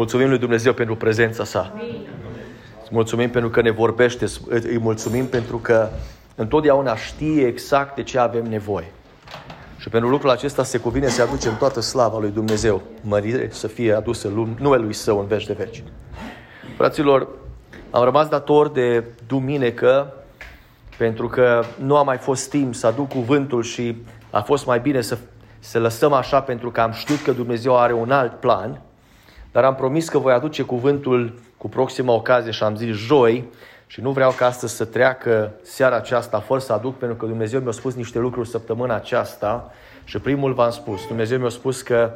Mulțumim lui Dumnezeu pentru prezența sa. Îți mulțumim pentru că ne vorbește, îți mulțumim pentru că întotdeauna știe exact de ce avem nevoie. Și pentru lucrul acesta se cuvine să aducem toată slava lui Dumnezeu, mărire să fie adusă numele lui Său în veci de veci. Fraților, am rămas dator de duminică pentru că nu a mai fost timp să aduc cuvântul și a fost mai bine să, să lăsăm așa pentru că am știut că Dumnezeu are un alt plan, dar am promis că voi aduce cuvântul cu proxima ocazie și am zis joi și nu vreau ca astăzi să treacă seara aceasta fără să aduc, pentru că Dumnezeu mi-a spus niște lucruri săptămâna aceasta și primul v-am spus. Dumnezeu mi-a spus că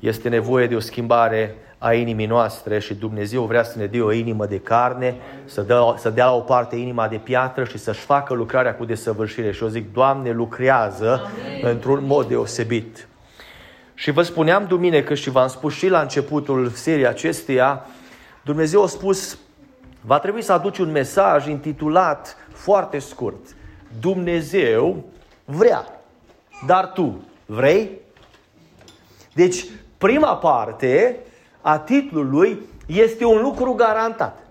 este nevoie de o schimbare a inimii noastre și Dumnezeu vrea să ne dea o inimă de carne, să, dea, să dea la o parte inima de piatră și să-și facă lucrarea cu desăvârșire. Și eu zic, Doamne, lucrează Amin. într-un mod deosebit. Și vă spuneam duminică și v-am spus și la începutul seriei acesteia, Dumnezeu a spus, va trebui să aduci un mesaj intitulat foarte scurt. Dumnezeu vrea, dar tu vrei? Deci, prima parte a titlului este un lucru garantat.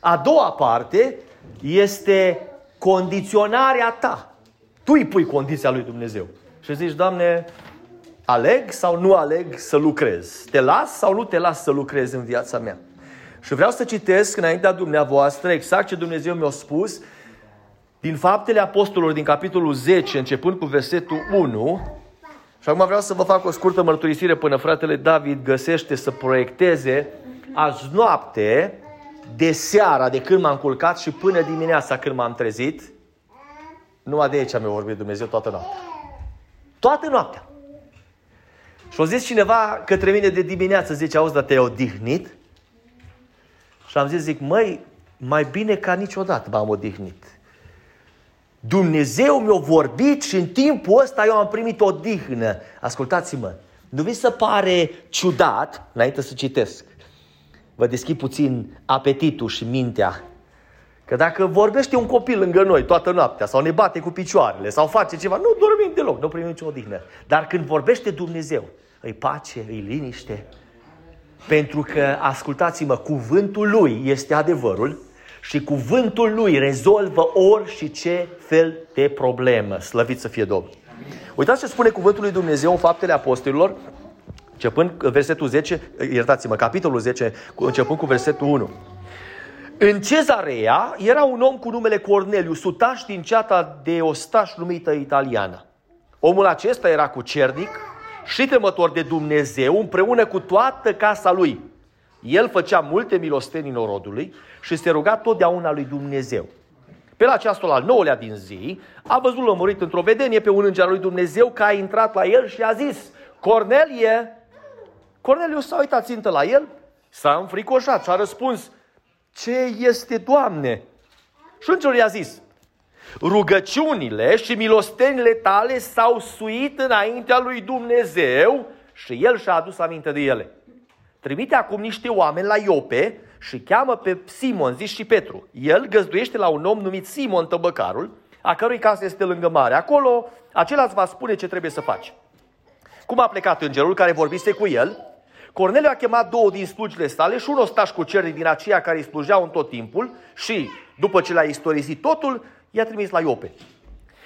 A doua parte este condiționarea ta. Tu îi pui condiția lui Dumnezeu. Și zici, Doamne, aleg sau nu aleg să lucrez? Te las sau nu te las să lucrez în viața mea? Și vreau să citesc înaintea dumneavoastră exact ce Dumnezeu mi-a spus din Faptele Apostolilor din capitolul 10, începând cu versetul 1, și acum vreau să vă fac o scurtă mărturisire până fratele David găsește să proiecteze azi noapte, de seara, de când m-am culcat și până dimineața când m-am trezit, numai de aici mi-a vorbit Dumnezeu toată noaptea. Toată noaptea. Și a zis cineva către mine de dimineață, zice, auzi, dar te-ai odihnit? Și am zis, zic, măi, mai bine ca niciodată m-am odihnit. Dumnezeu mi-a vorbit și în timpul ăsta eu am primit o dihnă. Ascultați-mă, nu vi se pare ciudat, înainte să citesc, vă deschid puțin apetitul și mintea, că dacă vorbește un copil lângă noi toată noaptea sau ne bate cu picioarele sau face ceva, nu dormim deloc, nu primim nicio odihnă. Dar când vorbește Dumnezeu, îi pace, îi liniște, pentru că, ascultați-mă, cuvântul lui este adevărul, și cuvântul lui rezolvă orice fel de problemă. Slăvit să fie Domnul. Uitați ce spune cuvântul lui Dumnezeu în Faptele Apostolilor, începând versetul 10, iertați-mă, capitolul 10, începând cu versetul 1. În cezarea era un om cu numele Corneliu, sutaș din ceata de ostaș numită italiană. Omul acesta era cu cernic și temător de Dumnezeu împreună cu toată casa lui. El făcea multe milosteni norodului și se ruga totdeauna lui Dumnezeu. Pe la ceasul al nouălea din zi, a văzut lămurit într-o vedenie pe un înger al lui Dumnezeu că a intrat la el și a zis, Cornelie! Corneliu s-a uitat țintă la el, s-a înfricoșat și a răspuns, ce este, Doamne? Și îngerul i-a zis, rugăciunile și milostenile tale s-au suit înaintea lui Dumnezeu și el și-a adus aminte de ele. Trimite acum niște oameni la Iope și cheamă pe Simon, zis și Petru. El găzduiește la un om numit Simon Tăbăcarul, a cărui casă este lângă mare. Acolo, acela îți va spune ce trebuie să faci. Cum a plecat îngerul care vorbise cu el, Corneliu a chemat două din slujile sale și un ostaș cu cerni din aceia care îi slujeau în tot timpul și, după ce le-a istorisit totul, i-a trimis la Iope.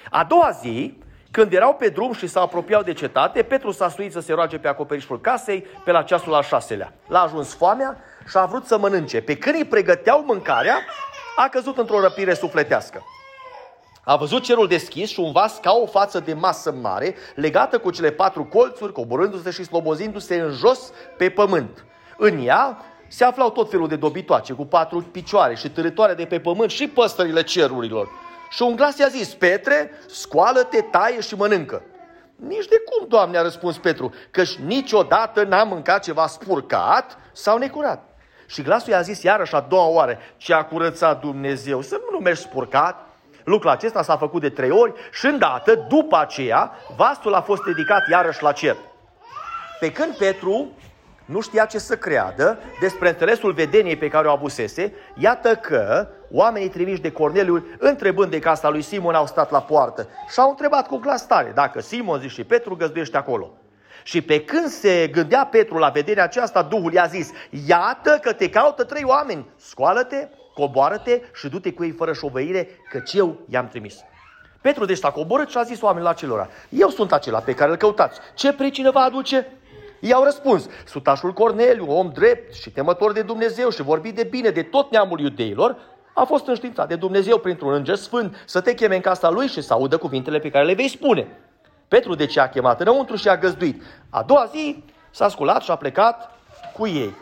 A doua zi, când erau pe drum și s-au apropiat de cetate, Petru s-a suit să se roage pe acoperișul casei pe la ceasul al șaselea. L-a ajuns foamea și a vrut să mănânce. Pe când îi pregăteau mâncarea, a căzut într-o răpire sufletească. A văzut cerul deschis și un vas ca o față de masă mare, legată cu cele patru colțuri, coborându-se și slobozindu-se în jos pe pământ. În ea se aflau tot felul de dobitoace cu patru picioare și târătoare de pe pământ și păstările cerurilor. Și un glas i-a zis, Petre, scoală-te, taie și mănâncă. Nici de cum, Doamne, a răspuns Petru, căci niciodată n-am mâncat ceva spurcat sau necurat. Și glasul i-a zis iarăși a doua oară, ce a curățat Dumnezeu, să nu numești spurcat. Lucrul acesta s-a făcut de trei ori și îndată, după aceea, vasul a fost ridicat iarăși la cer. Pe când Petru nu știa ce să creadă despre înțelesul vedeniei pe care o abusese, iată că oamenii trimiși de Corneliu, întrebând de casa lui Simon, au stat la poartă și au întrebat cu glas tare dacă Simon, zice și Petru, găzduiește acolo. Și pe când se gândea Petru la vederea aceasta, Duhul i-a zis, iată că te caută trei oameni, scoală-te, coboară-te și du-te cu ei fără șovăire, căci eu i-am trimis. Petru deci a coborât și a zis oamenilor acelora, eu sunt acela pe care îl căutați, ce pricină va aduce? I-au răspuns, sutașul Corneliu, om drept și temător de Dumnezeu și vorbi de bine de tot neamul iudeilor, a fost înștiințat de Dumnezeu printr-un înger sfânt să te cheme în casa lui și să audă cuvintele pe care le vei spune. Petru de ce a chemat înăuntru și a găzduit. A doua zi s-a sculat și a plecat cu ei.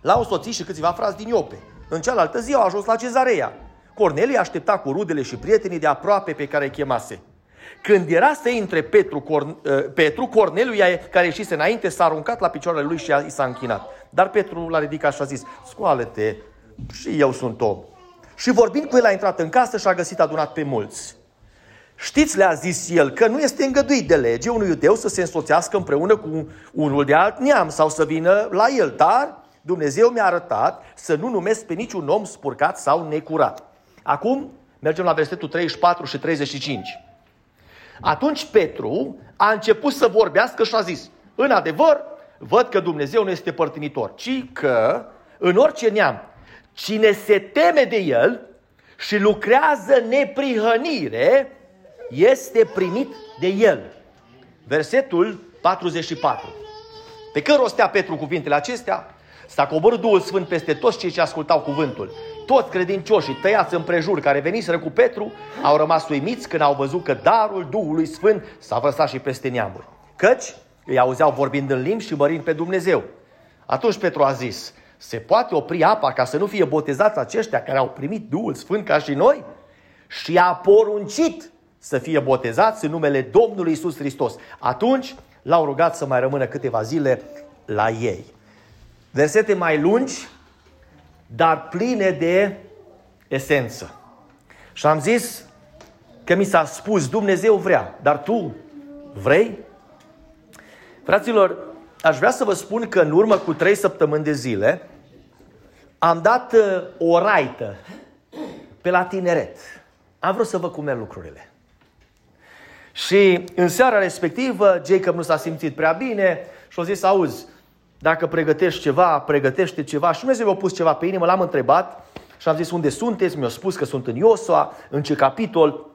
L-au soțit și câțiva frați din Iope. În cealaltă zi au ajuns la cezarea. Cornelie aștepta cu rudele și prietenii de aproape pe care îi chemase. Când era să intre Petru, Corn, uh, Petru Corneliu, care ieșise înainte, s-a aruncat la picioarele lui și i s-a închinat. Dar Petru l-a ridicat și a zis, scoală-te, și eu sunt om. Și vorbind cu el a intrat în casă și a găsit adunat pe mulți. Știți, le-a zis el, că nu este îngăduit de lege unui iudeu să se însoțească împreună cu unul de alt neam sau să vină la el, dar Dumnezeu mi-a arătat să nu numesc pe niciun om spurcat sau necurat. Acum mergem la versetul 34 și 35. Atunci Petru a început să vorbească și a zis, în adevăr, văd că Dumnezeu nu este părtinitor, ci că în orice neam, cine se teme de el și lucrează neprihănire, este primit de el. Versetul 44. Pe când rostea Petru cuvintele acestea, s-a coborât Duhul Sfânt peste toți cei ce ascultau cuvântul. Toți credincioșii tăiați împrejur care veniseră cu Petru au rămas uimiți când au văzut că darul Duhului Sfânt s-a vărsat și peste neamuri. Căci îi auzeau vorbind în limbi și mărind pe Dumnezeu. Atunci Petru a zis, se poate opri apa ca să nu fie botezați aceștia care au primit Duhul Sfânt ca și noi? Și a poruncit să fie botezați în numele Domnului Isus Hristos. Atunci l-au rugat să mai rămână câteva zile la ei. Versete mai lungi, dar pline de esență. Și am zis că mi s-a spus, Dumnezeu vrea, dar tu vrei? Fraților, aș vrea să vă spun că în urmă cu trei săptămâni de zile am dat uh, o raită pe la tineret. Am vrut să văd cum merg lucrurile. Și în seara respectivă, Jacob nu s-a simțit prea bine și a zis, auzi, dacă pregătești ceva, pregătește ceva. Și Dumnezeu mi-a pus ceva pe inimă, l-am întrebat și am zis, unde sunteți? Mi-a spus că sunt în Iosua, în ce capitol.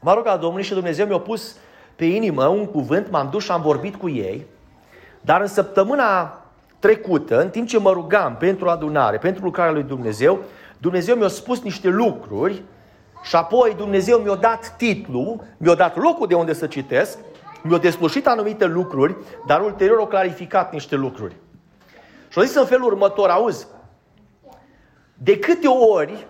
Mă rog al Domnului și Dumnezeu mi-a pus pe inimă un cuvânt, m-am dus și am vorbit cu ei. Dar în săptămâna trecută, în timp ce mă rugam pentru adunare, pentru lucrarea lui Dumnezeu, Dumnezeu mi-a spus niște lucruri și apoi Dumnezeu mi-a dat titlu, mi-a dat locul de unde să citesc, mi-a deslușit anumite lucruri, dar ulterior au clarificat niște lucruri. Și au zis în felul următor, auzi, de câte ori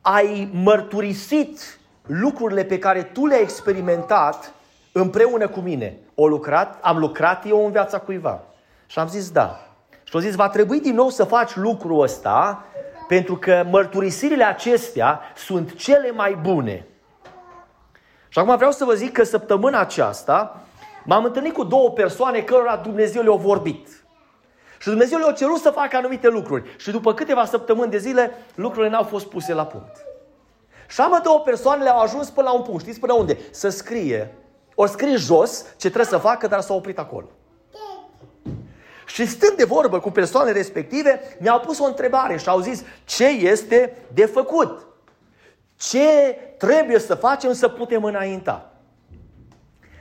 ai mărturisit lucrurile pe care tu le-ai experimentat împreună cu mine? O lucrat, am lucrat eu în viața cuiva. Și am zis da. Și au zis, va trebui din nou să faci lucrul ăsta pentru că mărturisirile acestea sunt cele mai bune. Și acum vreau să vă zic că săptămâna aceasta m-am întâlnit cu două persoane cărora Dumnezeu le-a vorbit. Și Dumnezeu le-a cerut să facă anumite lucruri. Și după câteva săptămâni de zile, lucrurile n-au fost puse la punct. Și am două persoane le-au ajuns până la un punct. Știți până unde? Să scrie. O scrie jos ce trebuie să facă, dar s-au oprit acolo. Și stând de vorbă cu persoanele respective, mi-au pus o întrebare și au zis ce este de făcut. Ce trebuie să facem să putem înainta?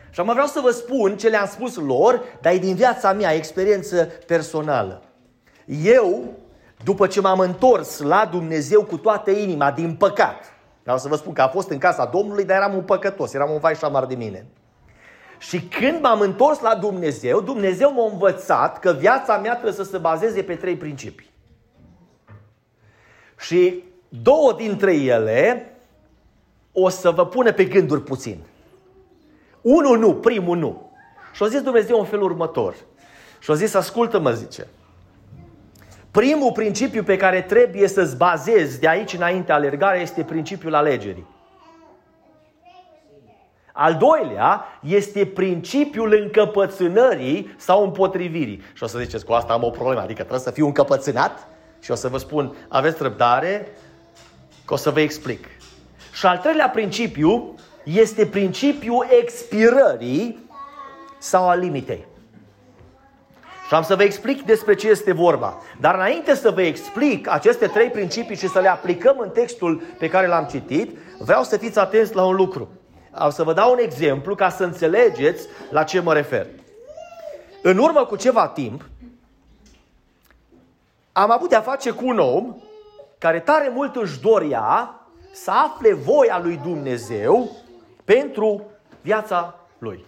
Și acum vreau să vă spun ce le-am spus lor, dar e din viața mea, experiență personală. Eu, după ce m-am întors la Dumnezeu cu toată inima, din păcat, vreau să vă spun că a fost în casa Domnului, dar eram un păcătos, eram un vai șamar de mine. Și când m-am întors la Dumnezeu, Dumnezeu m-a învățat că viața mea trebuie să se bazeze pe trei principii. Și două dintre ele o să vă pună pe gânduri puțin. Unul nu, primul nu. Și a zis Dumnezeu în felul următor. Și a zis, ascultă-mă, zice. Primul principiu pe care trebuie să-ți bazezi de aici înainte alergarea este principiul alegerii. Al doilea este principiul încăpățânării sau împotrivirii. Și o să ziceți, cu asta am o problemă, adică trebuie să fiu încăpățânat? Și o să vă spun, aveți răbdare, că o să vă explic. Și al treilea principiu este principiul expirării sau a limitei. Și am să vă explic despre ce este vorba. Dar înainte să vă explic aceste trei principii și să le aplicăm în textul pe care l-am citit, vreau să fiți atenți la un lucru. Am să vă dau un exemplu ca să înțelegeți la ce mă refer. În urmă cu ceva timp, am avut de-a face cu un om care tare mult își dorea să afle voia lui Dumnezeu pentru viața lui.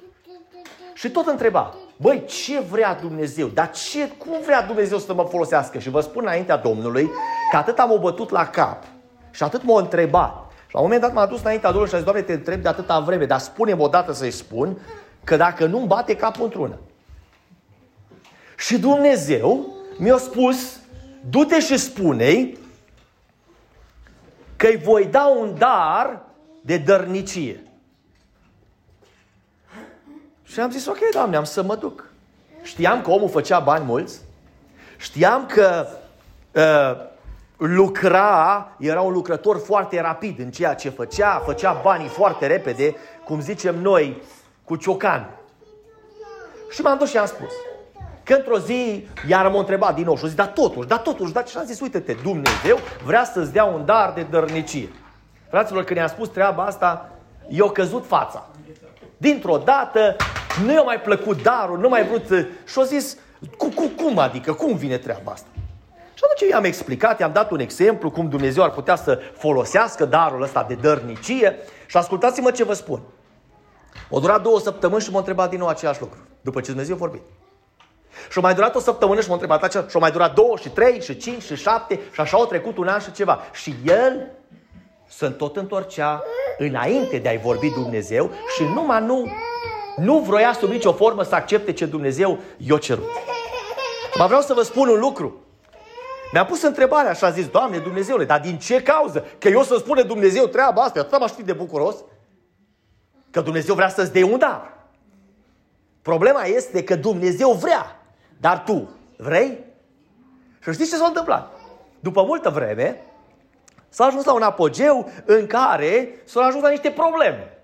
Și tot întreba, băi, ce vrea Dumnezeu? Dar ce, cum vrea Dumnezeu să mă folosească? Și vă spun înaintea Domnului că atât am o bătut la cap și atât m-a întrebat. Și la un moment dat m-a dus înaintea Domnului și a zis, Doamne, te întreb de atâta vreme, dar spune-mi odată să-i spun că dacă nu-mi bate capul într-una. Și Dumnezeu mi-a spus, du-te și spune că îi voi da un dar de dărnicie. Și am zis, ok, Doamne, am să mă duc. Știam că omul făcea bani mulți, știam că uh, lucra, era un lucrător foarte rapid în ceea ce făcea, făcea banii foarte repede, cum zicem noi, cu ciocan. Și m-am dus și am spus că într-o zi iar m-a întrebat din nou și a zis, dar totuși, dar totuși, dar și am zis, uite-te, Dumnezeu vrea să-ți dea un dar de dărnicie. Fraților, când i-am spus treaba asta, i-a căzut fața. Dintr-o dată, nu i-a mai plăcut darul, nu mai vrut și a zis, cu, cu, cum adică, cum vine treaba asta? Și atunci i-am explicat, i-am dat un exemplu cum Dumnezeu ar putea să folosească darul ăsta de dărnicie și ascultați-mă ce vă spun. O durat două săptămâni și m-a întrebat din nou același lucru, după ce Dumnezeu a vorbit. Și-a mai durat o săptămână și m-a întrebat acela, și-a mai durat două și trei și cinci și șapte și așa au trecut un an și ceva. Și el se tot întorcea înainte de a-i vorbi Dumnezeu și numai nu, nu vroia sub nicio formă să accepte ce Dumnezeu i-a cerut. Mă vreau să vă spun un lucru. Mi-a pus întrebarea și a zis, Doamne Dumnezeule, dar din ce cauză? Că eu să spune Dumnezeu treaba asta, atât m-aș fi de bucuros. Că Dumnezeu vrea să-ți dea un dar. Problema este că Dumnezeu vrea, dar tu vrei? Și știți ce s-a întâmplat? După multă vreme, s-a ajuns la un apogeu în care s-a ajuns la niște probleme.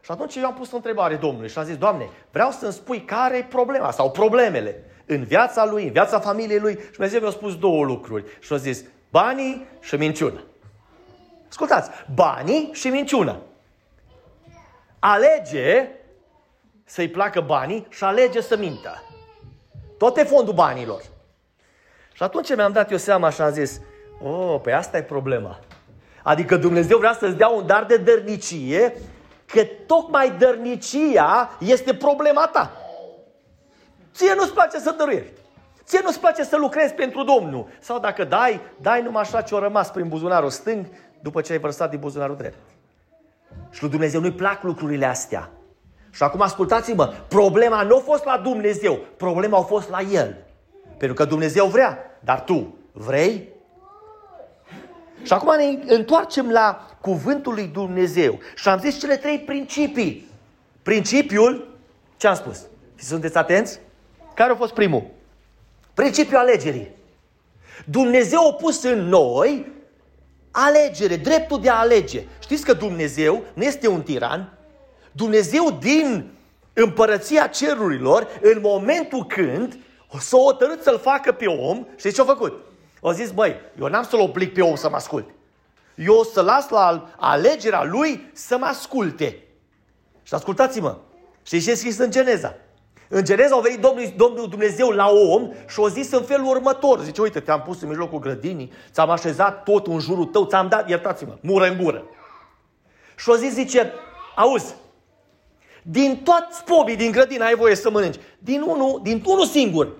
Și atunci eu am pus o întrebare Domnului și am zis, Doamne, vreau să-mi spui care e problema sau problemele în viața lui, în viața familiei lui. Și Dumnezeu mi-a spus două lucruri. Și a zis, banii și minciună. Ascultați, banii și minciună. Alege să-i placă banii și alege să mintă. Tot e fondul banilor. Și atunci mi-am dat eu seama și am zis, oh, pe asta e problema. Adică Dumnezeu vrea să-ți dea un dar de dărnicie, că tocmai dărnicia este problema ta. Ție nu-ți place să dăruiești. Ție nu-ți place să lucrezi pentru Domnul. Sau dacă dai, dai numai așa ce-o rămas prin buzunarul stâng după ce ai vărsat din buzunarul drept. Și lui Dumnezeu nu-i plac lucrurile astea. Și acum ascultați-mă, problema nu a fost la Dumnezeu, problema a fost la El. Pentru că Dumnezeu vrea, dar tu vrei? Și acum ne întoarcem la cuvântul lui Dumnezeu. Și am zis cele trei principii. Principiul, ce am spus? Sunteți atenți? Care a fost primul? Principiul alegerii. Dumnezeu a pus în noi alegere, dreptul de a alege. Știți că Dumnezeu nu este un tiran, Dumnezeu din împărăția cerurilor, în momentul când s-a hotărât să-l facă pe om, știți ce a făcut? A zis, băi, eu n-am să-l oblig pe om să mă asculte. Eu o să las la alegerea lui să mă asculte. Și ascultați-mă, știți ce e scris în Geneza? În Geneza a venit Domnul, Domnul Dumnezeu la om și a zis în felul următor. Zice, uite, te-am pus în mijlocul grădinii, ți-am așezat tot în jurul tău, ți-am dat, iertați-mă, mură în gură. Și a zis, zice, auzi, din toți pobii din grădină ai voie să mănânci. Din unul, din unul singur.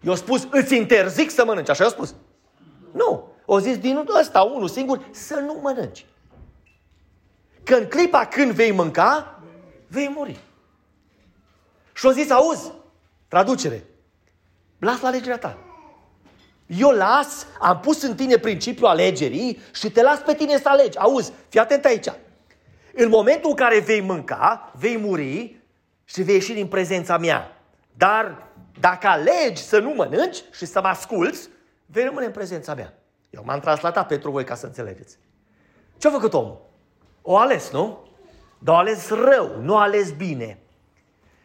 Eu spus, îți interzic să mănânci. Așa i-a spus? Nu. O zis, din ăsta, unul singur, să nu mănânci. Că în clipa când vei mânca, vei muri. Și o zis, auzi, traducere, las la alegerea ta. Eu las, am pus în tine principiul alegerii și te las pe tine să alegi. Auzi, fii atent aici. În momentul în care vei mânca, vei muri și vei ieși din prezența mea. Dar dacă alegi să nu mănânci și să mă asculți, vei rămâne în prezența mea. Eu m-am translatat pentru voi ca să înțelegeți. Ce a făcut omul? O ales, nu? Dar o ales rău, nu a ales bine.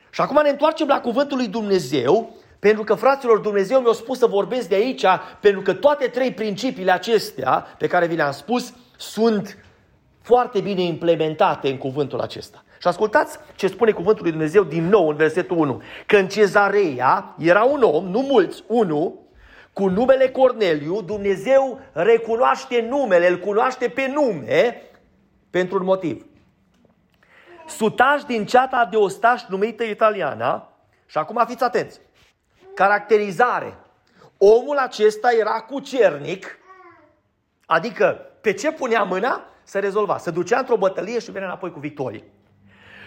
Și acum ne întoarcem la cuvântul lui Dumnezeu Pentru că, fraților, Dumnezeu mi-a spus să vorbesc de aici, pentru că toate trei principiile acestea pe care vi le-am spus sunt foarte bine implementate în cuvântul acesta. Și ascultați ce spune cuvântul lui Dumnezeu din nou în versetul 1. Că în cezarea era un om, nu mulți, unul, cu numele Corneliu, Dumnezeu recunoaște numele, îl cunoaște pe nume pentru un motiv. Sutaș din ceata de ostaș numită italiana, și acum fiți atenți, caracterizare. Omul acesta era cucernic, adică pe ce punea mâna, se rezolva. Se ducea într-o bătălie și venea înapoi cu victorie.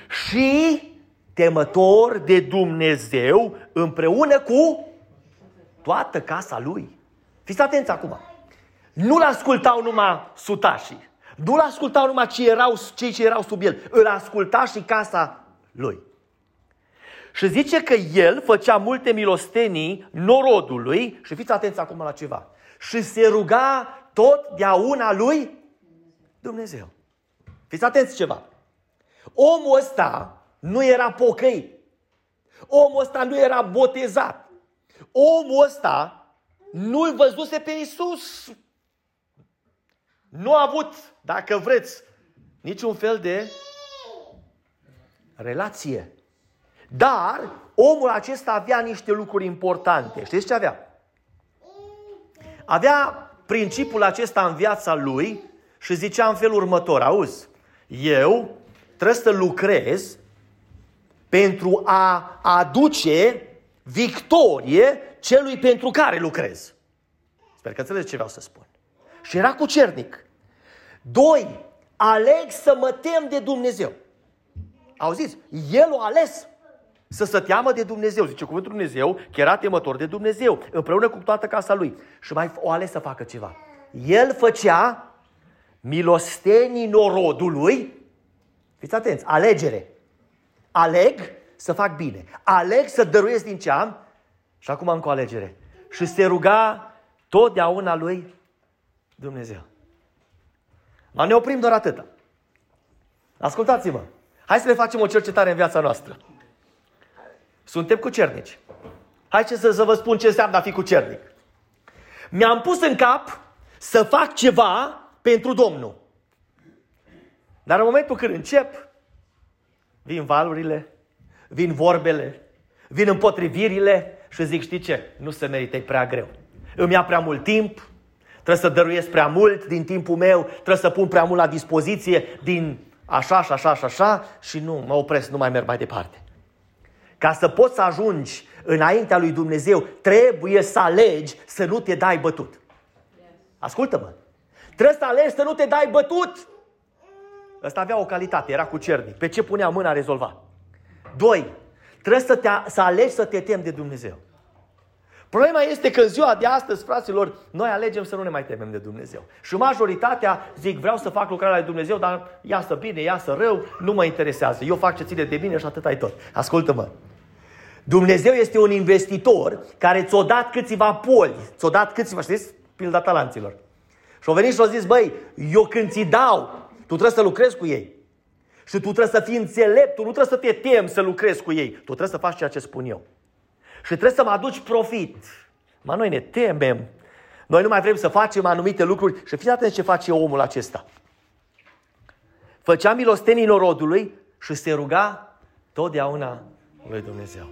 Și temător de Dumnezeu împreună cu toată casa lui. Fiți atenți acum. Nu-l ascultau numai sutașii. Nu-l ascultau numai cei, erau, cei ce erau sub el. Îl asculta și casa lui. Și zice că el făcea multe milostenii norodului și fiți atenți acum la ceva. Și se ruga totdeauna lui Dumnezeu. Fiți atenți ceva. Omul ăsta nu era pocăit. Omul ăsta nu era botezat. Omul ăsta nu-l văzuse pe Isus. Nu a avut, dacă vreți, niciun fel de relație. Dar omul acesta avea niște lucruri importante. Știți ce avea? Avea principiul acesta în viața lui și zicea în felul următor, auzi, eu trebuie să lucrez pentru a aduce victorie celui pentru care lucrez. Sper că înțelegeți ce vreau să spun. Și era cucernic. Doi, aleg să mă tem de Dumnezeu. Auziți? El o ales să se teamă de Dumnezeu. Zice cuvântul Dumnezeu că era temător de Dumnezeu, împreună cu toată casa lui. Și mai o ales să facă ceva. El făcea milostenii norodului, fiți atenți, alegere. Aleg să fac bine. Aleg să dăruiesc din ce am și acum am cu alegere. Și se ruga totdeauna lui Dumnezeu. Dar ne oprim doar atâta. Ascultați-mă. Hai să le facem o cercetare în viața noastră. Suntem cucernici. Hai să, să vă spun ce înseamnă a fi cucernic. Mi-am pus în cap să fac ceva pentru Domnul. Dar în momentul când încep, vin valurile, vin vorbele, vin împotrivirile și zic, știi ce? Nu se merită, e prea greu. Îmi ia prea mult timp, trebuie să dăruiesc prea mult din timpul meu, trebuie să pun prea mult la dispoziție din așa și așa și așa și nu, mă opresc, nu mai merg mai departe. Ca să poți să ajungi înaintea lui Dumnezeu, trebuie să alegi să nu te dai bătut. Ascultă-mă. Trebuie să alegi să nu te dai bătut. Ăsta avea o calitate, era cu cernic. Pe ce punea mâna rezolva. Doi, trebuie să, te, să alegi să te temi de Dumnezeu. Problema este că în ziua de astăzi, fraților, noi alegem să nu ne mai temem de Dumnezeu. Și majoritatea zic, vreau să fac lucrarea lui Dumnezeu, dar iasă bine, iasă rău, nu mă interesează. Eu fac ce ține de bine și atât ai tot. Ascultă-mă. Dumnezeu este un investitor care ți-a dat câțiva poli, ți-a dat câțiva, știți, pilda talanților. Și au venit și au zis, băi, eu când ți dau, tu trebuie să lucrezi cu ei. Și tu trebuie să fii înțelept, tu nu trebuie să te temi să lucrezi cu ei. Tu trebuie să faci ceea ce spun eu. Și trebuie să mă aduci profit. Ma noi ne temem. Noi nu mai vrem să facem anumite lucruri. Și fiți atenți ce face omul acesta. Făcea milostenii norodului și se ruga totdeauna lui Dumnezeu.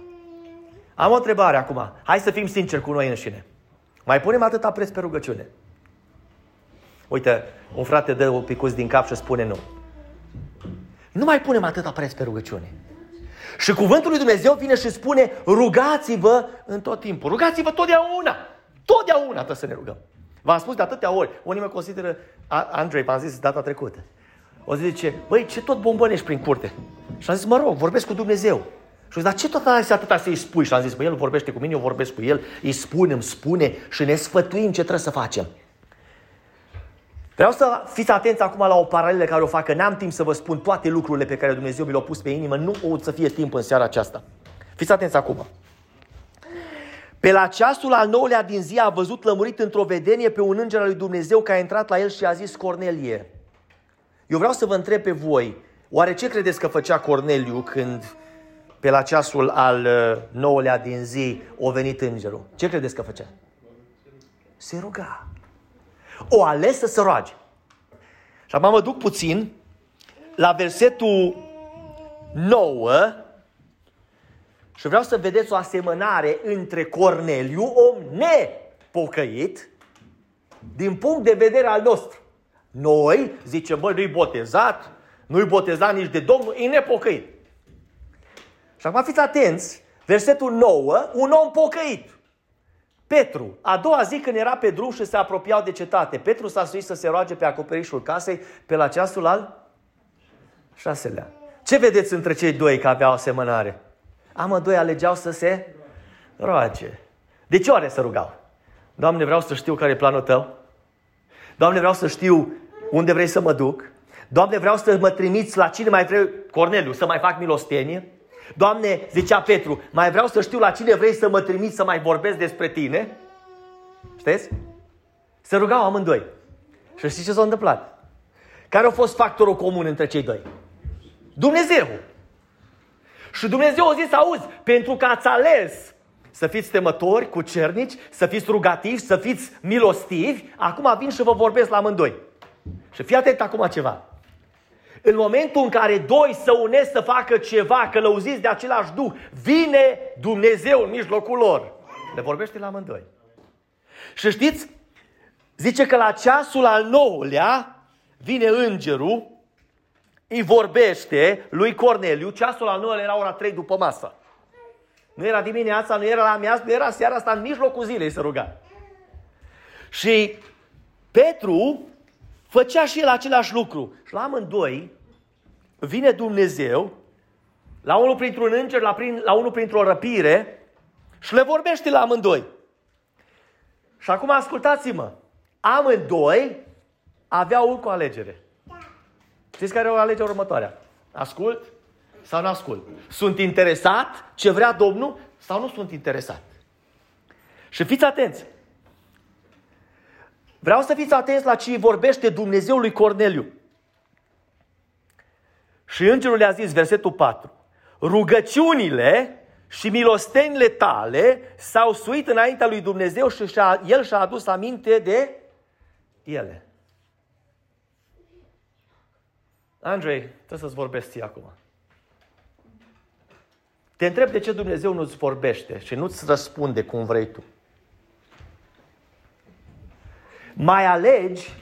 Am o întrebare acum. Hai să fim sinceri cu noi înșine. Mai punem atâta preț pe rugăciune? Uite, un frate dă o picus din cap și spune nu. Nu mai punem atâta preț pe rugăciune. Și cuvântul lui Dumnezeu vine și spune rugați-vă în tot timpul. Rugați-vă totdeauna. Totdeauna trebuie să ne rugăm. V-am spus de atâtea ori. Unii mă consideră, Andrei, v-am zis data trecută. O zice, băi, ce tot bombănești prin curte? Și am zis, mă rog, vorbesc cu Dumnezeu. Și dar ce tot ai atâta să-i spui? Și am zis, băi, el vorbește cu mine, eu vorbesc cu el, îi spun, îmi spune și ne sfătuim ce trebuie să facem. Vreau să fiți atenți acum la o paralelă care o fac, că n-am timp să vă spun toate lucrurile pe care Dumnezeu mi le-a pus pe inimă, nu o să fie timp în seara aceasta. Fiți atenți acum. Pe la ceasul al nouălea din zi a văzut lămurit într-o vedenie pe un înger al lui Dumnezeu care a intrat la el și a zis Cornelie. Eu vreau să vă întreb pe voi, oare ce credeți că făcea Corneliu când pe la ceasul al uh, nouălea din zi o venit îngerul? Ce credeți că făcea? Se ruga. O ales să se roage. Și acum mă duc puțin la versetul 9 și vreau să vedeți o asemănare între Corneliu, om nepocăit, din punct de vedere al nostru. Noi, zice, băi, nu-i botezat, nu-i botezat nici de Domnul, e nepocăit. Și acum fiți atenți, versetul 9, un om pocăit. Petru, a doua zi când era pe drum și se apropiau de cetate, Petru s-a suit să se roage pe acoperișul casei pe la ceasul al șaselea. Ce vedeți între cei doi că aveau asemănare? Amândoi alegeau să se roage. De ce oare să rugau? Doamne, vreau să știu care e planul Tău. Doamne, vreau să știu unde vrei să mă duc. Doamne, vreau să mă trimiți la cine mai vrei, Corneliu, să mai fac milostenie. Doamne, zicea Petru, mai vreau să știu la cine vrei să mă trimiți să mai vorbesc despre tine. Știți? Se rugau amândoi. Și știți ce s-a întâmplat? Care a fost factorul comun între cei doi? Dumnezeu. Și Dumnezeu a zis, auzi, pentru că ați ales să fiți temători, cu cernici, să fiți rugativi, să fiți milostivi, acum vin și vă vorbesc la amândoi. Și fii atent acum ceva. În momentul în care doi să unesc să facă ceva, călăuziți de același Duh, vine Dumnezeu în mijlocul lor. Le vorbește la amândoi. Și știți, zice că la ceasul al nouălea vine îngerul, îi vorbește lui Corneliu, ceasul al nouălea era ora 3 după masă. Nu era dimineața, nu era la amiază, nu era seara asta, în mijlocul zilei să ruga. Și Petru făcea și el același lucru. Și la amândoi vine Dumnezeu, la unul printr-un înger, la, prin, la unul printr-o răpire și le vorbește la amândoi. Și acum ascultați-mă, amândoi aveau o alegere. Știți care o alegere următoarea? Ascult sau nu ascult? Sunt interesat ce vrea Domnul sau nu sunt interesat? Și fiți atenți. Vreau să fiți atenți la ce vorbește Dumnezeul lui Corneliu. Și îngerul le-a zis, versetul 4, rugăciunile și milostenile tale s-au suit înaintea lui Dumnezeu și și-a, el și-a adus aminte de ele. Andrei, trebuie să-ți vorbesc ție acum. Te întreb de ce Dumnezeu nu-ți vorbește și nu-ți răspunde cum vrei tu. Mai alegi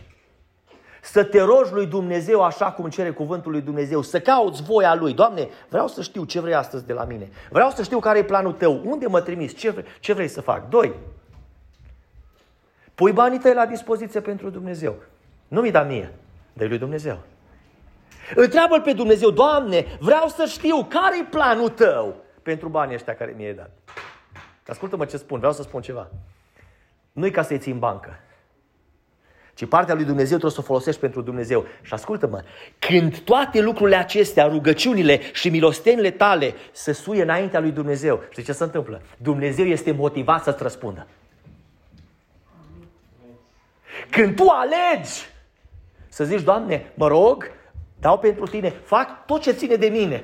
să te rogi lui Dumnezeu așa cum cere cuvântul lui Dumnezeu, să cauți voia lui. Doamne, vreau să știu ce vrei astăzi de la mine. Vreau să știu care e planul tău, unde mă trimiți, ce, vrei, ce vrei să fac. Doi, pui banii tăi la dispoziție pentru Dumnezeu. Nu mi da mie, dă lui Dumnezeu. Întreabă-L pe Dumnezeu, Doamne, vreau să știu care e planul tău pentru banii ăștia care mi-ai dat. Ascultă-mă ce spun, vreau să spun ceva. Nu-i ca să-i ții în bancă ci partea lui Dumnezeu trebuie să o folosești pentru Dumnezeu. Și ascultă-mă, când toate lucrurile acestea, rugăciunile și milostenile tale se suie înaintea lui Dumnezeu, știi ce se întâmplă? Dumnezeu este motivat să-ți răspundă. Când tu alegi să zici, Doamne, mă rog, dau pentru tine, fac tot ce ține de mine.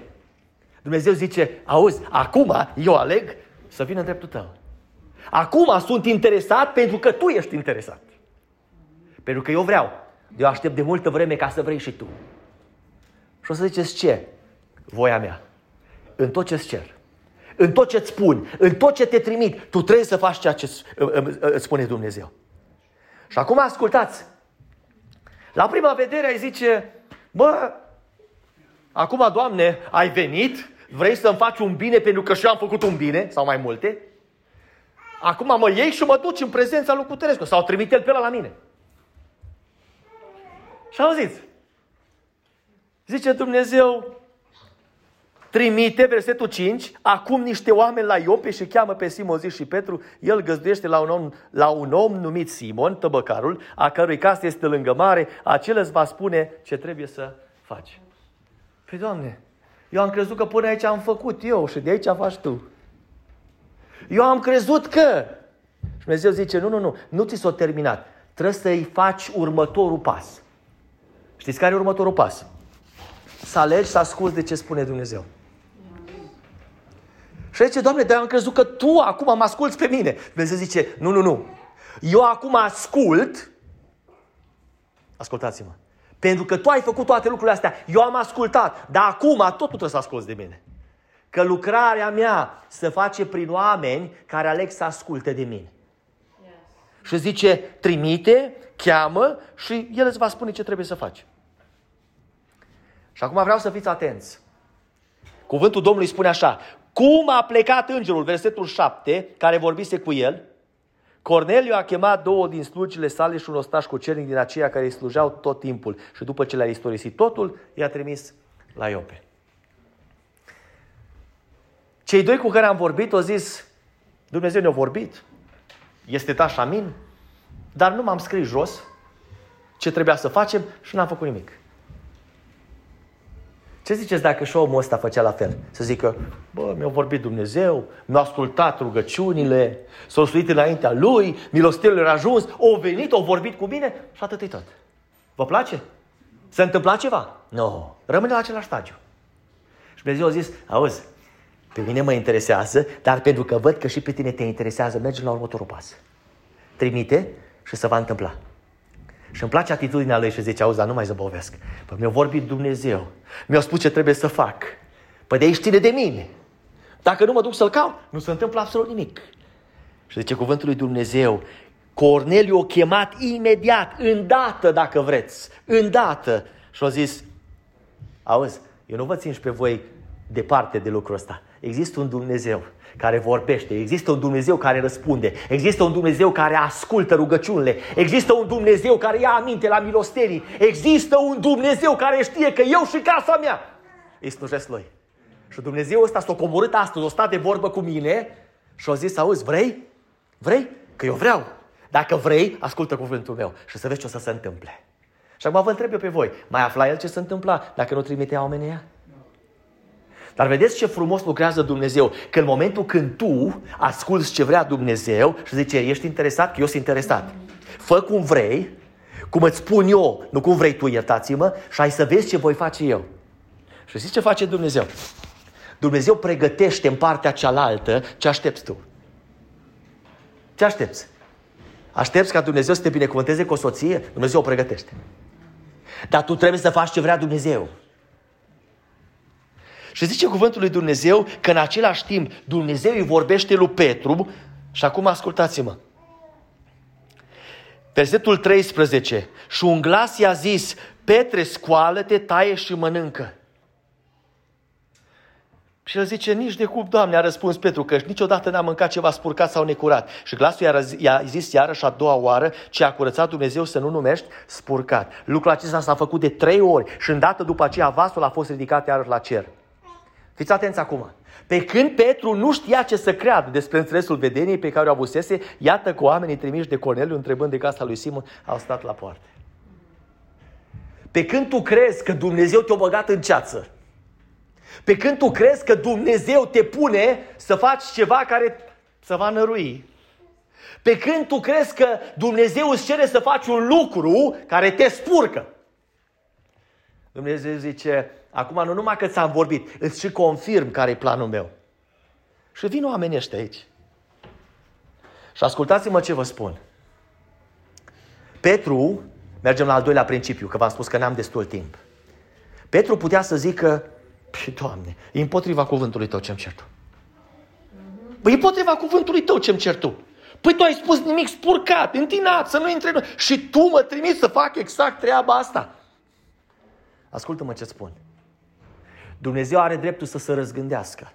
Dumnezeu zice, auzi, acum eu aleg să vin în dreptul tău. Acum sunt interesat pentru că tu ești interesat. Pentru că eu vreau. Eu aștept de multă vreme ca să vrei și tu. Și o să ziceți ce? Voia mea. În tot ce-ți cer. În tot ce-ți spun. În tot ce te trimit. Tu trebuie să faci ceea ce îți spune Dumnezeu. Și acum ascultați. La prima vedere ai zice, bă, acum, Doamne, ai venit, vrei să-mi faci un bine pentru că și eu am făcut un bine, sau mai multe. Acum mă iei și mă duci în prezența lui Cutărescu. Sau trimite el pe ăla la mine. Și auziți, zice Dumnezeu, trimite, versetul 5, acum niște oameni la Iope și cheamă pe Simon zi și Petru, el găzduiește la un, om, la un om numit Simon, tăbăcarul, a cărui casă este lângă mare, acela îți va spune ce trebuie să faci. Păi, Doamne, eu am crezut că până aici am făcut eu și de aici faci Tu. Eu am crezut că... Și Dumnezeu zice, nu, nu, nu, nu ți s-a terminat. Trebuie să-i faci următorul pas. Știți care e următorul pas? Să alegi să asculți de ce spune Dumnezeu. Și zice, Doamne, dar am crezut că Tu acum mă asculți pe mine. Dumnezeu zice, nu, nu, nu. Eu acum ascult, ascultați-mă, pentru că Tu ai făcut toate lucrurile astea, eu am ascultat, dar acum tot tu trebuie să asculți de mine. Că lucrarea mea se face prin oameni care aleg să asculte de mine. Yes. Și zice, trimite, cheamă și El îți va spune ce trebuie să faci. Și acum vreau să fiți atenți. Cuvântul Domnului spune așa, cum a plecat îngerul, versetul 7, care vorbise cu el, Corneliu a chemat două din slujile sale și un ostaș cu cernic din aceia care îi slujeau tot timpul. Și după ce le-a istorisit totul, i-a trimis la Iope. Cei doi cu care am vorbit au zis, Dumnezeu ne-a vorbit, este tașamin, dar nu m-am scris jos ce trebuia să facem și n-am făcut nimic. Ce ziceți dacă și omul ăsta făcea la fel? Să zică, bă, mi-a vorbit Dumnezeu, mi-a ascultat rugăciunile, s-a suit înaintea lui, milostivul a ajuns, o venit, o vorbit cu mine și atât tot. Vă place? Se întâmpla ceva? Nu. No. Rămâne la același stagiu. Și Dumnezeu a zis, auzi, pe mine mă interesează, dar pentru că văd că și pe tine te interesează, mergi la următorul pas. Trimite și se va întâmpla. Și îmi place atitudinea lui și zice, auzi, dar nu mai zăbovesc. Păi mi-a vorbit Dumnezeu. Mi-a spus ce trebuie să fac. Păi de aici ține de mine. Dacă nu mă duc să-l caut, nu se întâmplă absolut nimic. Și zice cuvântul lui Dumnezeu, Corneliu a chemat imediat, îndată dacă vreți, îndată. Și a zis, auzi, eu nu vă țin și pe voi departe de lucrul ăsta. Există un Dumnezeu care vorbește, există un Dumnezeu care răspunde, există un Dumnezeu care ascultă rugăciunile, există un Dumnezeu care ia aminte la milostenii, există un Dumnezeu care știe că eu și casa mea îi slujesc lui. Și Dumnezeu ăsta s-a coborât astăzi, o stat de vorbă cu mine și a zis, auzi, vrei? Vrei? Că eu vreau. Dacă vrei, ascultă cuvântul meu și să vezi ce o să se întâmple. Și acum vă întreb eu pe voi, mai afla el ce se întâmpla dacă nu trimitea oamenii dar vedeți ce frumos lucrează Dumnezeu. Că în momentul când tu asculți ce vrea Dumnezeu și zice, ești interesat? Că eu sunt interesat. Fă cum vrei, cum îți spun eu, nu cum vrei tu, iertați-mă, și ai să vezi ce voi face eu. Și știți ce face Dumnezeu? Dumnezeu pregătește în partea cealaltă ce aștepți tu. Ce aștepți? Aștepți ca Dumnezeu să te binecuvânteze cu o soție? Dumnezeu o pregătește. Dar tu trebuie să faci ce vrea Dumnezeu. Și zice cuvântul lui Dumnezeu că în același timp Dumnezeu îi vorbește lui Petru și acum ascultați-mă. Versetul 13. Și un glas i-a zis, Petre, scoală-te, taie și mănâncă. Și el zice, nici de cum, Doamne, a răspuns Petru, că niciodată n-am mâncat ceva spurcat sau necurat. Și glasul i-a zis iarăși a doua oară, ce a curățat Dumnezeu să nu numești spurcat. Lucrul acesta s-a făcut de trei ori și îndată după aceea vasul a fost ridicat iarăși la cer. Fiți atenți acum. Pe când Petru nu știa ce să creadă despre înțelesul vedeniei pe care o avusese, iată că oamenii trimiși de Corneliu, întrebând de casa lui Simon, au stat la poartă. Pe când tu crezi că Dumnezeu te-a băgat în ceață, pe când tu crezi că Dumnezeu te pune să faci ceva care să va nărui, pe când tu crezi că Dumnezeu îți cere să faci un lucru care te spurcă, Dumnezeu zice, Acum nu numai că ți-am vorbit, îți și confirm care e planul meu. Și vin oamenii ăștia aici. Și ascultați-mă ce vă spun. Petru, mergem la al doilea principiu, că v-am spus că n-am destul timp. Petru putea să zică, păi, Doamne, e împotriva cuvântului tău ce-mi cer tu. Păi împotriva cuvântului tău ce-mi cer tu. Păi tu ai spus nimic spurcat, întinat, să nu intre Și tu mă trimiți să fac exact treaba asta. Ascultă-mă ce spun. Dumnezeu are dreptul să se răzgândească.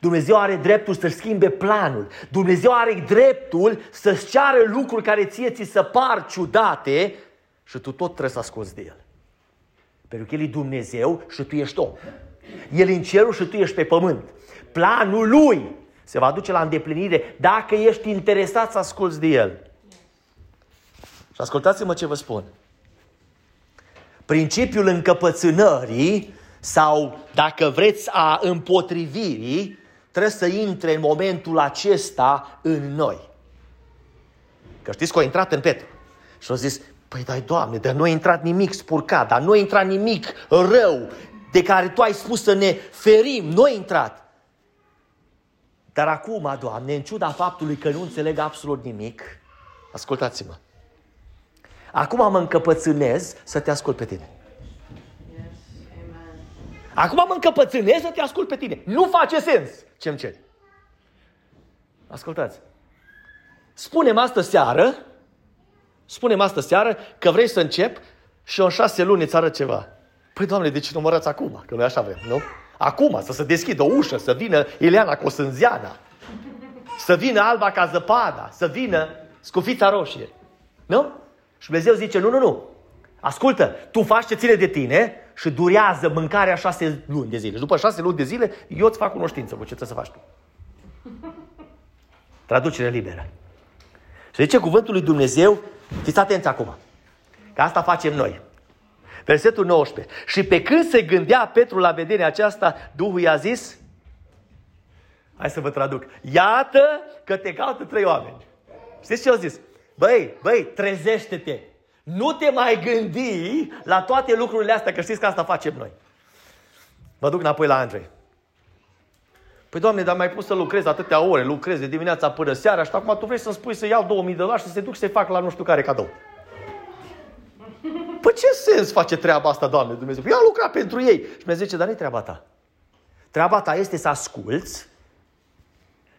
Dumnezeu are dreptul să schimbe planul. Dumnezeu are dreptul să-ți ceară lucruri care ție ți se par ciudate și tu tot trebuie să asculți de El. Pentru că El e Dumnezeu și tu ești om. El e în cerul și tu ești pe pământ. Planul Lui se va duce la îndeplinire dacă ești interesat să asculți de El. Și ascultați-mă ce vă spun. Principiul încăpățânării sau, dacă vreți, a împotrivirii, trebuie să intre în momentul acesta în noi. Că știți că a intrat în Petru și a zis, păi dai Doamne, dar nu a intrat nimic spurcat, dar nu a intrat nimic rău de care Tu ai spus să ne ferim, nu a intrat. Dar acum, Doamne, în ciuda faptului că nu înțeleg absolut nimic, ascultați-mă, acum mă încăpățânez să te ascult pe tine. Acum mă încăpățânez să te ascult pe tine. Nu face sens ce-mi ceri. Ascultați. Spune-mi astă seară, spune-mi astă seară că vrei să încep și în șase luni îți arăt ceva. Păi, Doamne, de ce nu mă arăți acum? Că noi așa vrem, nu? Acum, să se deschidă o ușă, să vină Ileana Cosânziana, să vină Alba ca zăpada, să vină scufița roșie. Nu? Și Dumnezeu zice, nu, nu, nu. Ascultă, tu faci ce ține de tine și durează mâncarea șase luni de zile. Și după șase luni de zile, eu îți fac cunoștință cu ce trebuie să faci tu. Traducere liberă. Și zice cuvântul lui Dumnezeu, fiți atenți acum, că asta facem noi. Versetul 19. Și pe când se gândea Petru la vedenia aceasta, Duhul i-a zis, hai să vă traduc, iată că te caută trei oameni. Știți ce au zis? Băi, băi, trezește-te! Nu te mai gândi la toate lucrurile astea, că știți că asta facem noi. Mă duc înapoi la Andrei. Păi, Doamne, dar mai pus să lucrez atâtea ore, lucrez de dimineața până seara și acum tu vrei să-mi spui să iau 2000 de dolari și să se duc să-i fac la nu știu care cadou. Păi ce sens face treaba asta, Doamne Dumnezeu? Păi eu am lucrat pentru ei. Și mi zice, dar nu treaba ta. Treaba ta este să asculți.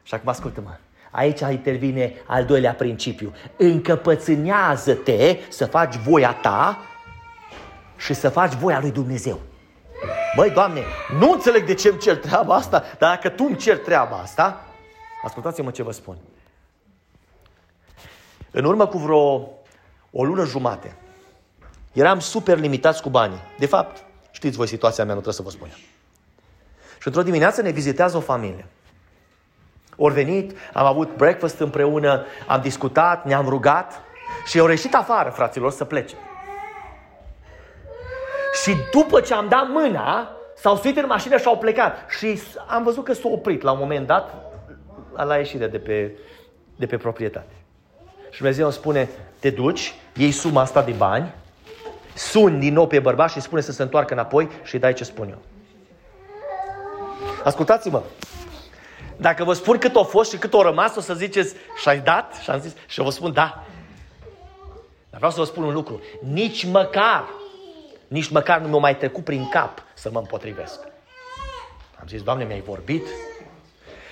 Și acum ascultă-mă. Aici intervine al doilea principiu. Încăpățânează-te să faci voia ta și să faci voia lui Dumnezeu. Băi, Doamne, nu înțeleg de ce îmi cer treaba asta, dar dacă Tu îmi cer treaba asta, ascultați-mă ce vă spun. În urmă cu vreo o lună jumate, eram super limitați cu banii. De fapt, știți voi situația mea, nu trebuie să vă spun. Și într-o dimineață ne vizitează o familie. Ori venit, am avut breakfast împreună, am discutat, ne-am rugat și au reșit afară, fraților, să plece. Și după ce am dat mâna, s-au suit în mașină și au plecat. Și am văzut că s-au oprit la un moment dat la ieșire de pe, de pe proprietate. Și Dumnezeu îmi spune, te duci, iei suma asta de bani, suni din nou pe bărbat și spune să se întoarcă înapoi și îi dai ce spun eu. Ascultați-mă, dacă vă spun cât a fost și cât a rămas, o să ziceți, și-ai dat? Și am zis, și eu vă spun, da. Dar vreau să vă spun un lucru. Nici măcar, nici măcar nu mi-a mai trecut prin cap să mă împotrivesc. Am zis, Doamne, mi-ai vorbit?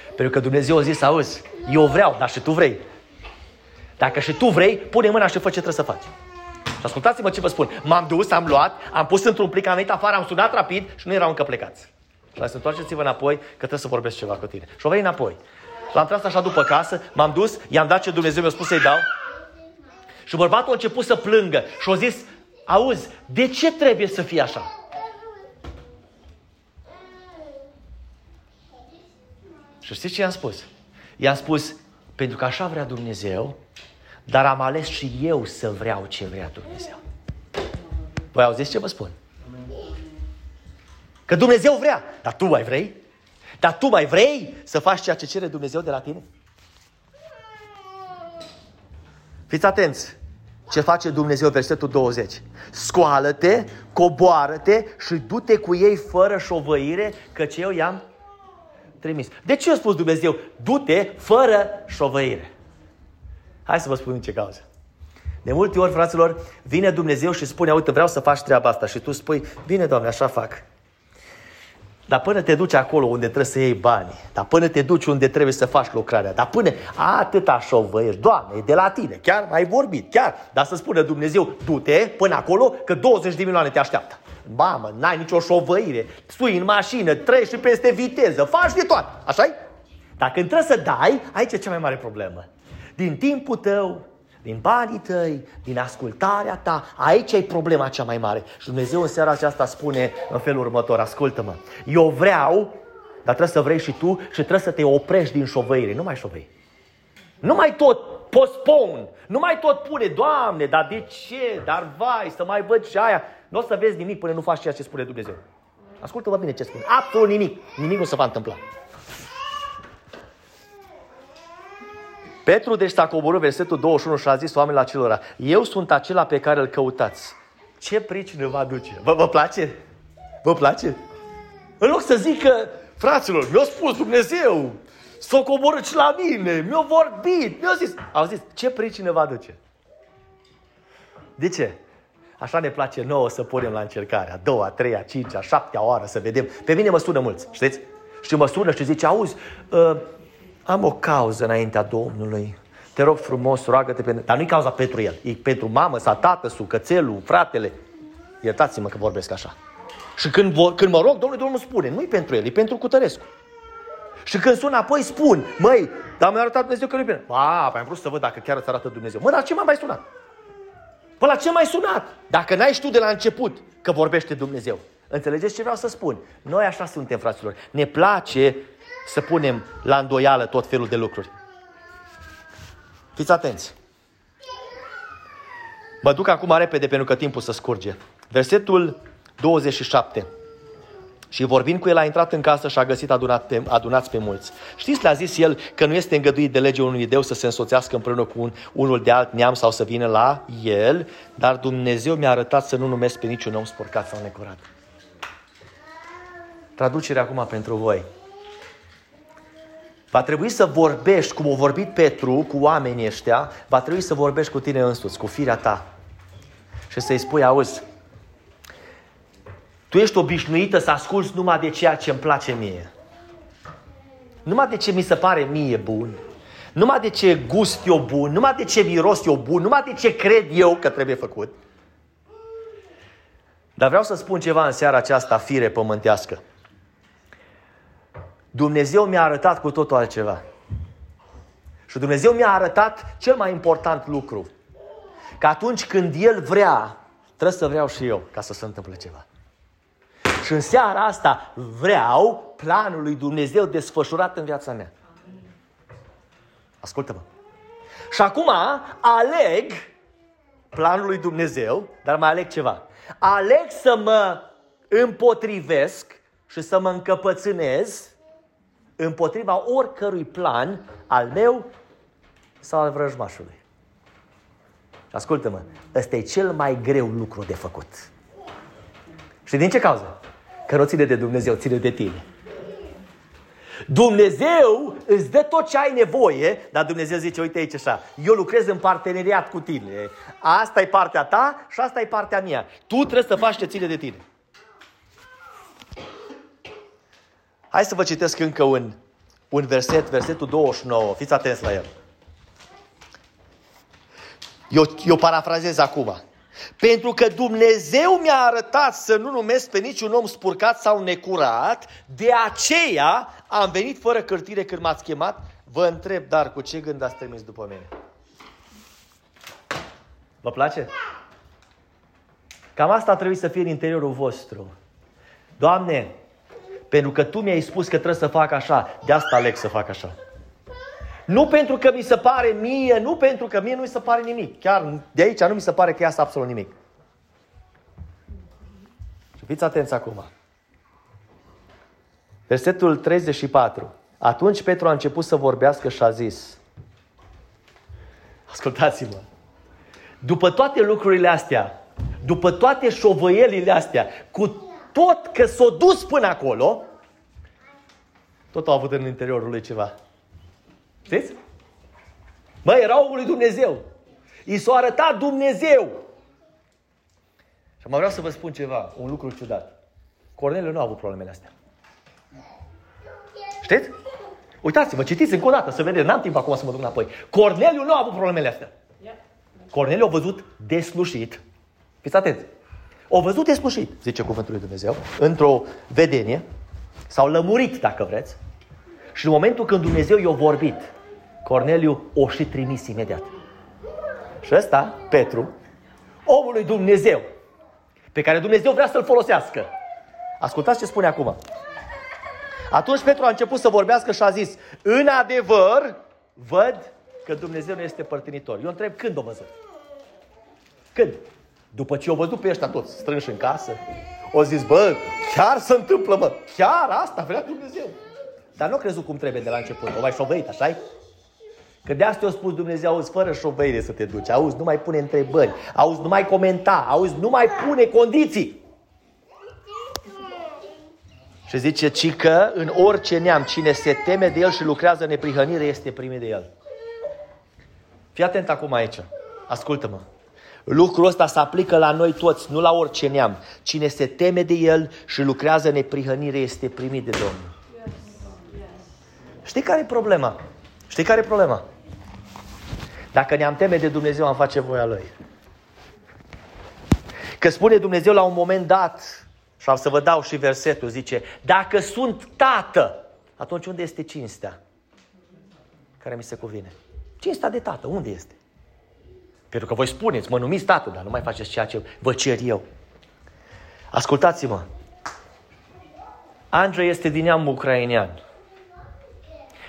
Pentru că Dumnezeu a zis, auzi, eu vreau, dar și tu vrei. Dacă și tu vrei, pune mâna și fă ce trebuie să faci. Și ascultați-mă ce vă spun. M-am dus, am luat, am pus într-un plic, am venit afară, am sunat rapid și nu erau încă plecați. Și să întoarceți-vă înapoi, că trebuie să vorbesc ceva cu tine. Și o venit înapoi. L-am tras așa după casă, m-am dus, i-am dat ce Dumnezeu mi-a spus să-i dau. Și bărbatul a început să plângă și a zis, auzi, de ce trebuie să fie așa? Și știți ce i-am spus? I-am spus, pentru că așa vrea Dumnezeu, dar am ales și eu să vreau ce vrea Dumnezeu. Voi auziți ce vă spun? Că Dumnezeu vrea, dar tu mai vrei? Dar tu mai vrei să faci ceea ce cere Dumnezeu de la tine? Fiți atenți! Ce face Dumnezeu, versetul 20? Scoală-te, coboară-te și du-te cu ei fără șovăire, căci eu i-am trimis. De ce a spus Dumnezeu? Du-te fără șovăire. Hai să vă spun în ce cauză. De multe ori, fraților, vine Dumnezeu și spune, uite, vreau să faci treaba asta. Și tu spui, bine, Doamne, așa fac. Dar până te duci acolo unde trebuie să iei bani, dar până te duci unde trebuie să faci lucrarea, dar până atâta șovăiești, Doamne, e de la tine, chiar ai vorbit, chiar, dar să spună Dumnezeu, du-te până acolo că 20 de milioane te așteaptă. Mamă, n-ai nicio șovăire, sui în mașină, treci și peste viteză, faci de toate, așa -i? Dacă trebuie să dai, aici e cea mai mare problemă. Din timpul tău, din banii tăi, din ascultarea ta, aici e problema cea mai mare. Și Dumnezeu în seara aceasta spune în felul următor, ascultă-mă, eu vreau, dar trebuie să vrei și tu și trebuie să te oprești din șovăire, nu mai șovăi. Nu mai tot postpon, nu mai tot pune, Doamne, dar de ce, dar vai, să mai văd și aia. Nu o să vezi nimic până nu faci ceea ce spune Dumnezeu. Ascultă-mă bine ce spune. Absolut nimic. Nimic nu se va întâmpla. Petru deci s-a coborât versetul 21 și a zis oamenilor acelora, eu sunt acela pe care îl căutați. Ce pricină vă aduce? Vă, vă place? Vă place? În loc să zică, fraților, mi-a spus Dumnezeu, S-o coborât și la mine, mi-a vorbit, mi-a zis. Au zis, ce pricină va duce? De ce? Așa ne place nouă să punem la încercare. A doua, a treia, a cincea, a șaptea oară să vedem. Pe mine mă sună mulți, știți? Și mă sună și zice, auzi, uh, am o cauză înaintea Domnului. Te rog frumos, roagă-te pentru... Dar nu-i cauza pentru el, e pentru mamă sau tată, su, cățelul, fratele. Iertați-mă că vorbesc așa. Și când, când mă rog, Domnul, Domnul spune, nu-i pentru el, e pentru Cutărescu. Și când sun apoi spun, măi, dar mi-a arătat Dumnezeu că nu-i bine. Ba, păi am vrut să văd dacă chiar îți arată Dumnezeu. Mă, dar ce m-a mai sunat? Păi la ce mai sunat? Dacă n-ai știut de la început că vorbește Dumnezeu. Înțelegeți ce vreau să spun? Noi așa suntem, fraților. Ne place să punem la îndoială tot felul de lucruri. Fiți atenți. Mă duc acum repede pentru că timpul să scurge. Versetul 27. Și vorbind cu el, a intrat în casă și a găsit adunat pe, adunați pe mulți. Știți, le-a zis el că nu este îngăduit de legea unui deu să se însoțească împreună cu un, unul de alt neam sau să vină la el, dar Dumnezeu mi-a arătat să nu numesc pe niciun om spurcat sau necurat. Traducerea acum pentru voi. Va trebui să vorbești, cum a vorbit Petru cu oamenii ăștia, va trebui să vorbești cu tine însuți, cu firea ta. Și să-i spui, auzi, tu ești obișnuită să asculți numai de ceea ce îmi place mie. Numai de ce mi se pare mie bun. Numai de ce gust eu bun, numai de ce miros eu bun, numai de ce cred eu că trebuie făcut. Dar vreau să spun ceva în seara aceasta, fire pământească. Dumnezeu mi-a arătat cu totul altceva. Și Dumnezeu mi-a arătat cel mai important lucru. Că atunci când El vrea, trebuie să vreau și eu ca să se întâmple ceva. Și în seara asta vreau planul lui Dumnezeu desfășurat în viața mea. Ascultă-mă. Și acum aleg planul lui Dumnezeu, dar mai aleg ceva. Aleg să mă împotrivesc și să mă încăpățânez împotriva oricărui plan al meu sau al vrăjmașului. Ascultă-mă, ăsta e cel mai greu lucru de făcut. Și din ce cauză? Că nu ține de Dumnezeu, ține de tine. Dumnezeu îți dă tot ce ai nevoie, dar Dumnezeu zice, uite aici așa, eu lucrez în parteneriat cu tine. Asta e partea ta și asta e partea mea. Tu trebuie să faci ce ține de tine. Hai să vă citesc încă un, un verset, versetul 29. Fiți atenți la el. Eu, eu parafrazez acum. Pentru că Dumnezeu mi-a arătat să nu numesc pe niciun om spurcat sau necurat, de aceea am venit fără cârtire când m-ați chemat. Vă întreb, dar cu ce gând ați trimis după mine? Vă place? Cam asta trebuie să fie în interiorul vostru. Doamne, pentru că Tu mi-ai spus că trebuie să fac așa, de asta aleg să fac așa. Nu pentru că mi se pare mie, nu pentru că mie nu mi se pare nimic. Chiar de aici nu mi se pare că iasă absolut nimic. Și fiți atenți acum. Versetul 34. Atunci Petru a început să vorbească și a zis, ascultați-mă, după toate lucrurile astea, după toate șovăielile astea, cu tot că s-a dus până acolo, tot a avut în interiorul lui ceva. Știți? Mă, era omul lui Dumnezeu. I s-a arătat Dumnezeu. Și mă vreau să vă spun ceva, un lucru ciudat. Corneliu nu a avut problemele astea. Știți? Uitați-vă, citiți încă o dată să vedeți. N-am timp acum să mă duc înapoi. Corneliu nu a avut problemele astea. Corneliu a văzut deslușit. Fiți atenți. O văzut deslușit, zice cuvântul lui Dumnezeu, într-o vedenie, sau lămurit, dacă vreți. Și în momentul când Dumnezeu i-a vorbit, Corneliu o și trimis imediat. Și ăsta, Petru, omul lui Dumnezeu, pe care Dumnezeu vrea să-l folosească. Ascultați ce spune acum. Atunci Petru a început să vorbească și a zis, în adevăr, văd că Dumnezeu nu este părtinitor. Eu întreb, când o văzut? Când? După ce o văzut pe ăștia toți strânși în casă, o zis, bă, chiar se întâmplă, mă, chiar asta vrea Dumnezeu. Dar nu a crezut cum trebuie de la început, o mai șovăit, așa Că de asta a spus Dumnezeu, auzi, fără șovăire să te duci, auzi, nu mai pune întrebări, auzi, nu mai comenta, auzi, nu mai pune condiții. Și zice, ci că în orice neam, cine se teme de el și lucrează în neprihănire, este primit de el. Fii atent acum aici. Ascultă-mă. Lucrul ăsta se aplică la noi toți, nu la orice neam. Cine se teme de el și lucrează în neprihănire este primit de Domnul. Știi care e problema? Știi care e problema? Dacă ne-am teme de Dumnezeu, am face voia Lui. Că spune Dumnezeu la un moment dat, și am să vă dau și versetul, zice, dacă sunt tată, atunci unde este cinstea? Care mi se cuvine. Cinstea de tată, unde este? Pentru că voi spuneți, mă numiți tată, dar nu mai faceți ceea ce vă cer eu. Ascultați-mă. Andrei este din neam ucrainean.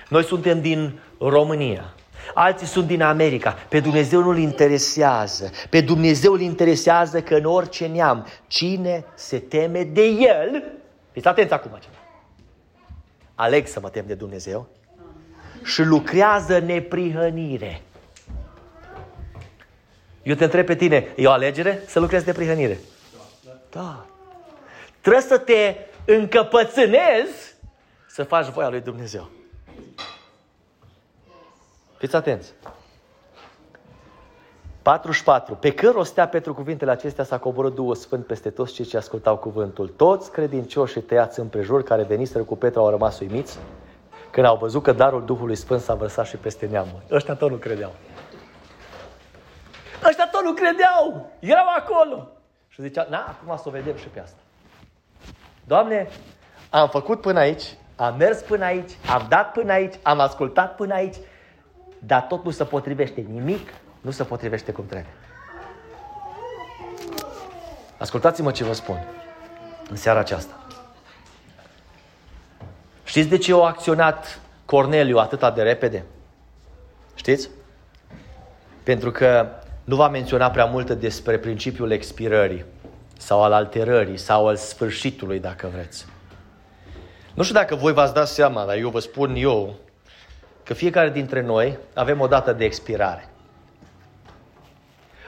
Noi suntem din România. Alții sunt din America. Pe Dumnezeu nu-L interesează. Pe Dumnezeu îl interesează că în orice neam, cine se teme de El, fiți atenți acum ceva. Aleg să mă tem de Dumnezeu și lucrează neprihănire. Eu te întreb pe tine, e o alegere să lucrezi de prihănire? Da. Trebuie să te încăpățânezi să faci voia lui Dumnezeu. Fiți atenți. 44. Pe când rostea pentru cuvintele acestea s-a coborât Duhul Sfânt peste toți cei ce ascultau cuvântul. Toți credincioșii tăiați împrejur care veniseră cu Petru au rămas uimiți când au văzut că darul Duhului Sfânt s-a vărsat și peste neamuri. Ăștia tot nu credeau. Ăștia tot nu credeau. Erau acolo. Și zicea, na, acum să o vedem și pe asta. Doamne, am făcut până aici, am mers până aici, am dat până aici, am ascultat până aici, dar tot nu se potrivește nimic, nu se potrivește cum trebuie. Ascultați-mă ce vă spun în seara aceasta. Știți de ce a acționat Corneliu atât de repede? Știți? Pentru că nu va menționa prea multe despre principiul expirării sau al alterării sau al sfârșitului, dacă vreți. Nu știu dacă voi v-ați dat seama, dar eu vă spun eu că fiecare dintre noi avem o dată de expirare.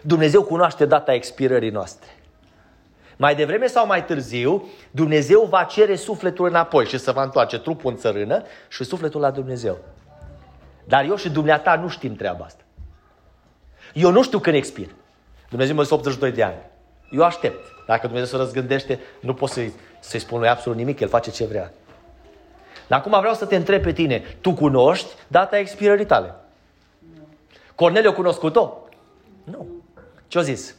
Dumnezeu cunoaște data expirării noastre. Mai devreme sau mai târziu, Dumnezeu va cere sufletul înapoi și să va întoarce trupul în țărână și sufletul la Dumnezeu. Dar eu și dumneata nu știm treaba asta. Eu nu știu când expir. Dumnezeu mă 82 de ani. Eu aștept. Dacă Dumnezeu se răzgândește, nu pot să-i, să spun lui absolut nimic, El face ce vrea. Dar acum vreau să te întreb pe tine, tu cunoști data expirării tale? Nu. Corneliu a cunoscut-o? Nu. Ce-a zis?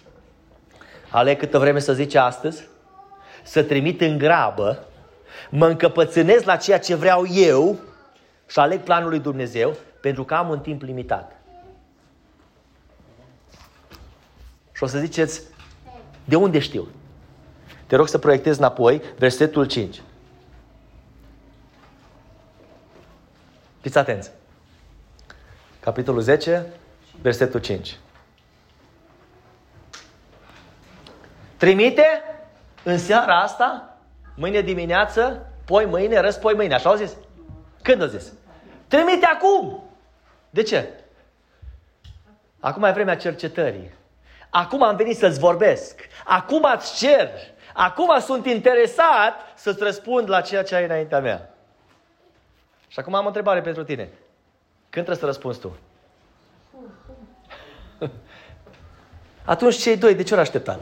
Aleg câtă vreme să zice astăzi, să trimit în grabă, mă încăpățânez la ceea ce vreau eu și aleg planul lui Dumnezeu pentru că am un timp limitat. Și o să ziceți, de unde știu? Te rog să proiectezi înapoi versetul 5. Fiți atenți. Capitolul 10, versetul 5. Trimite în seara asta, mâine dimineață, poi mâine, răspoi mâine. Așa au zis? Când au zis? Trimite acum! De ce? Acum e vremea cercetării. Acum am venit să-ți vorbesc. Acum îți cer. Acum sunt interesat să-ți răspund la ceea ce ai înaintea mea. Și acum am o întrebare pentru tine. Când trebuie să răspunzi tu? Atunci cei doi, de ce ori așteptat?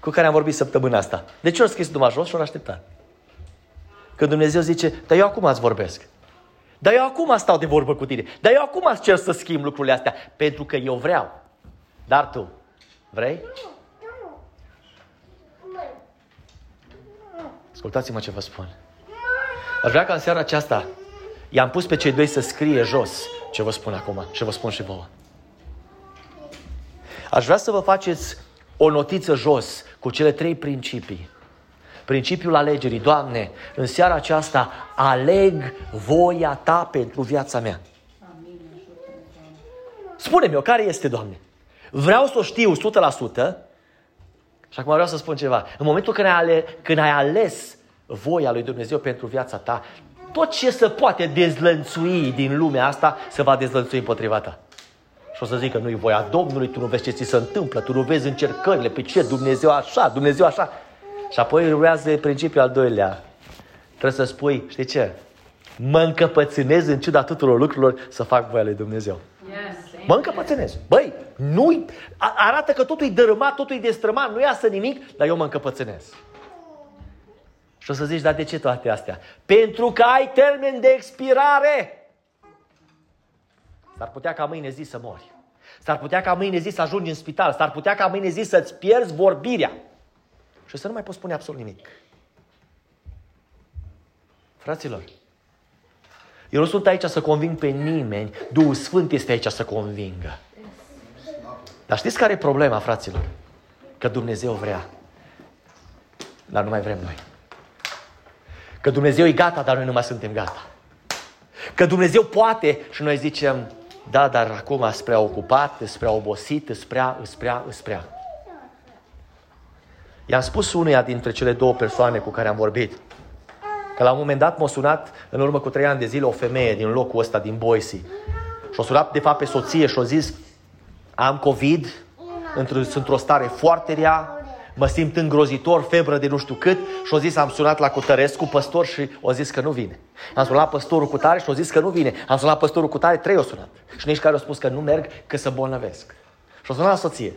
Cu care am vorbit săptămâna asta. De ce ori scris numai jos și ori așteptat? Când Dumnezeu zice, dar eu acum îți vorbesc. Dar eu acum stau de vorbă cu tine. Dar eu acum îți cer să schimb lucrurile astea. Pentru că eu vreau. Dar tu, vrei? Ascultați-mă ce vă spun. Aș vrea ca în seara aceasta I-am pus pe cei doi să scrie jos ce vă spun acum și vă spun și vouă. Aș vrea să vă faceți o notiță jos cu cele trei principii. Principiul alegerii. Doamne, în seara aceasta aleg voia Ta pentru viața mea. Spune-mi o care este, Doamne? Vreau să o știu 100% și acum vreau să spun ceva. În momentul când ai, ale, când ai ales voia lui Dumnezeu pentru viața ta, tot ce se poate dezlănțui din lumea asta se va dezlănțui împotriva ta. Și o să zic că nu-i voia Domnului, tu nu vezi ce ți se întâmplă, tu nu vezi încercările, pe ce Dumnezeu așa, Dumnezeu așa. Și apoi urmează principiul al doilea. Trebuie să spui, știi ce? Mă încăpățânez în ciuda tuturor lucrurilor să fac voia lui Dumnezeu. Yes. Mă încăpățânez. Băi, nu arată că totul e dărâmat, totul e destrămat, nu iasă nimic, dar eu mă încăpățânez. Și o să zici, dar de ce toate astea? Pentru că ai termen de expirare. S-ar putea ca mâine zi să mori. S-ar putea ca mâine zi să ajungi în spital. S-ar putea ca mâine zi să-ți pierzi vorbirea. Și să nu mai poți spune absolut nimic. Fraților, eu nu sunt aici să conving pe nimeni. Duhul Sfânt este aici să convingă. Dar știți care e problema, fraților? Că Dumnezeu vrea. Dar nu mai vrem noi. Că Dumnezeu e gata, dar noi nu mai suntem gata. Că Dumnezeu poate și noi zicem, da, dar acum sunt prea ocupat, sunt prea obosit, sunt prea, sunt prea, sunt prea. I-am spus unuia dintre cele două persoane cu care am vorbit, că la un moment dat m-a sunat, în urmă cu trei ani de zile, o femeie din locul ăsta, din Boise. Și-a sunat, de fapt, pe soție și-a zis, am COVID, sunt într-o stare foarte rea, mă simt îngrozitor, febră de nu știu cât și o zis am sunat la Cutărescu, păstor și o zis că nu vine. Am sunat la păstorul cu tare și o zis că nu vine. Am sunat la păstorul cu tare, trei o sunat. Și nici care au spus că nu merg, că să bolnăvesc. Și o sunat la soție.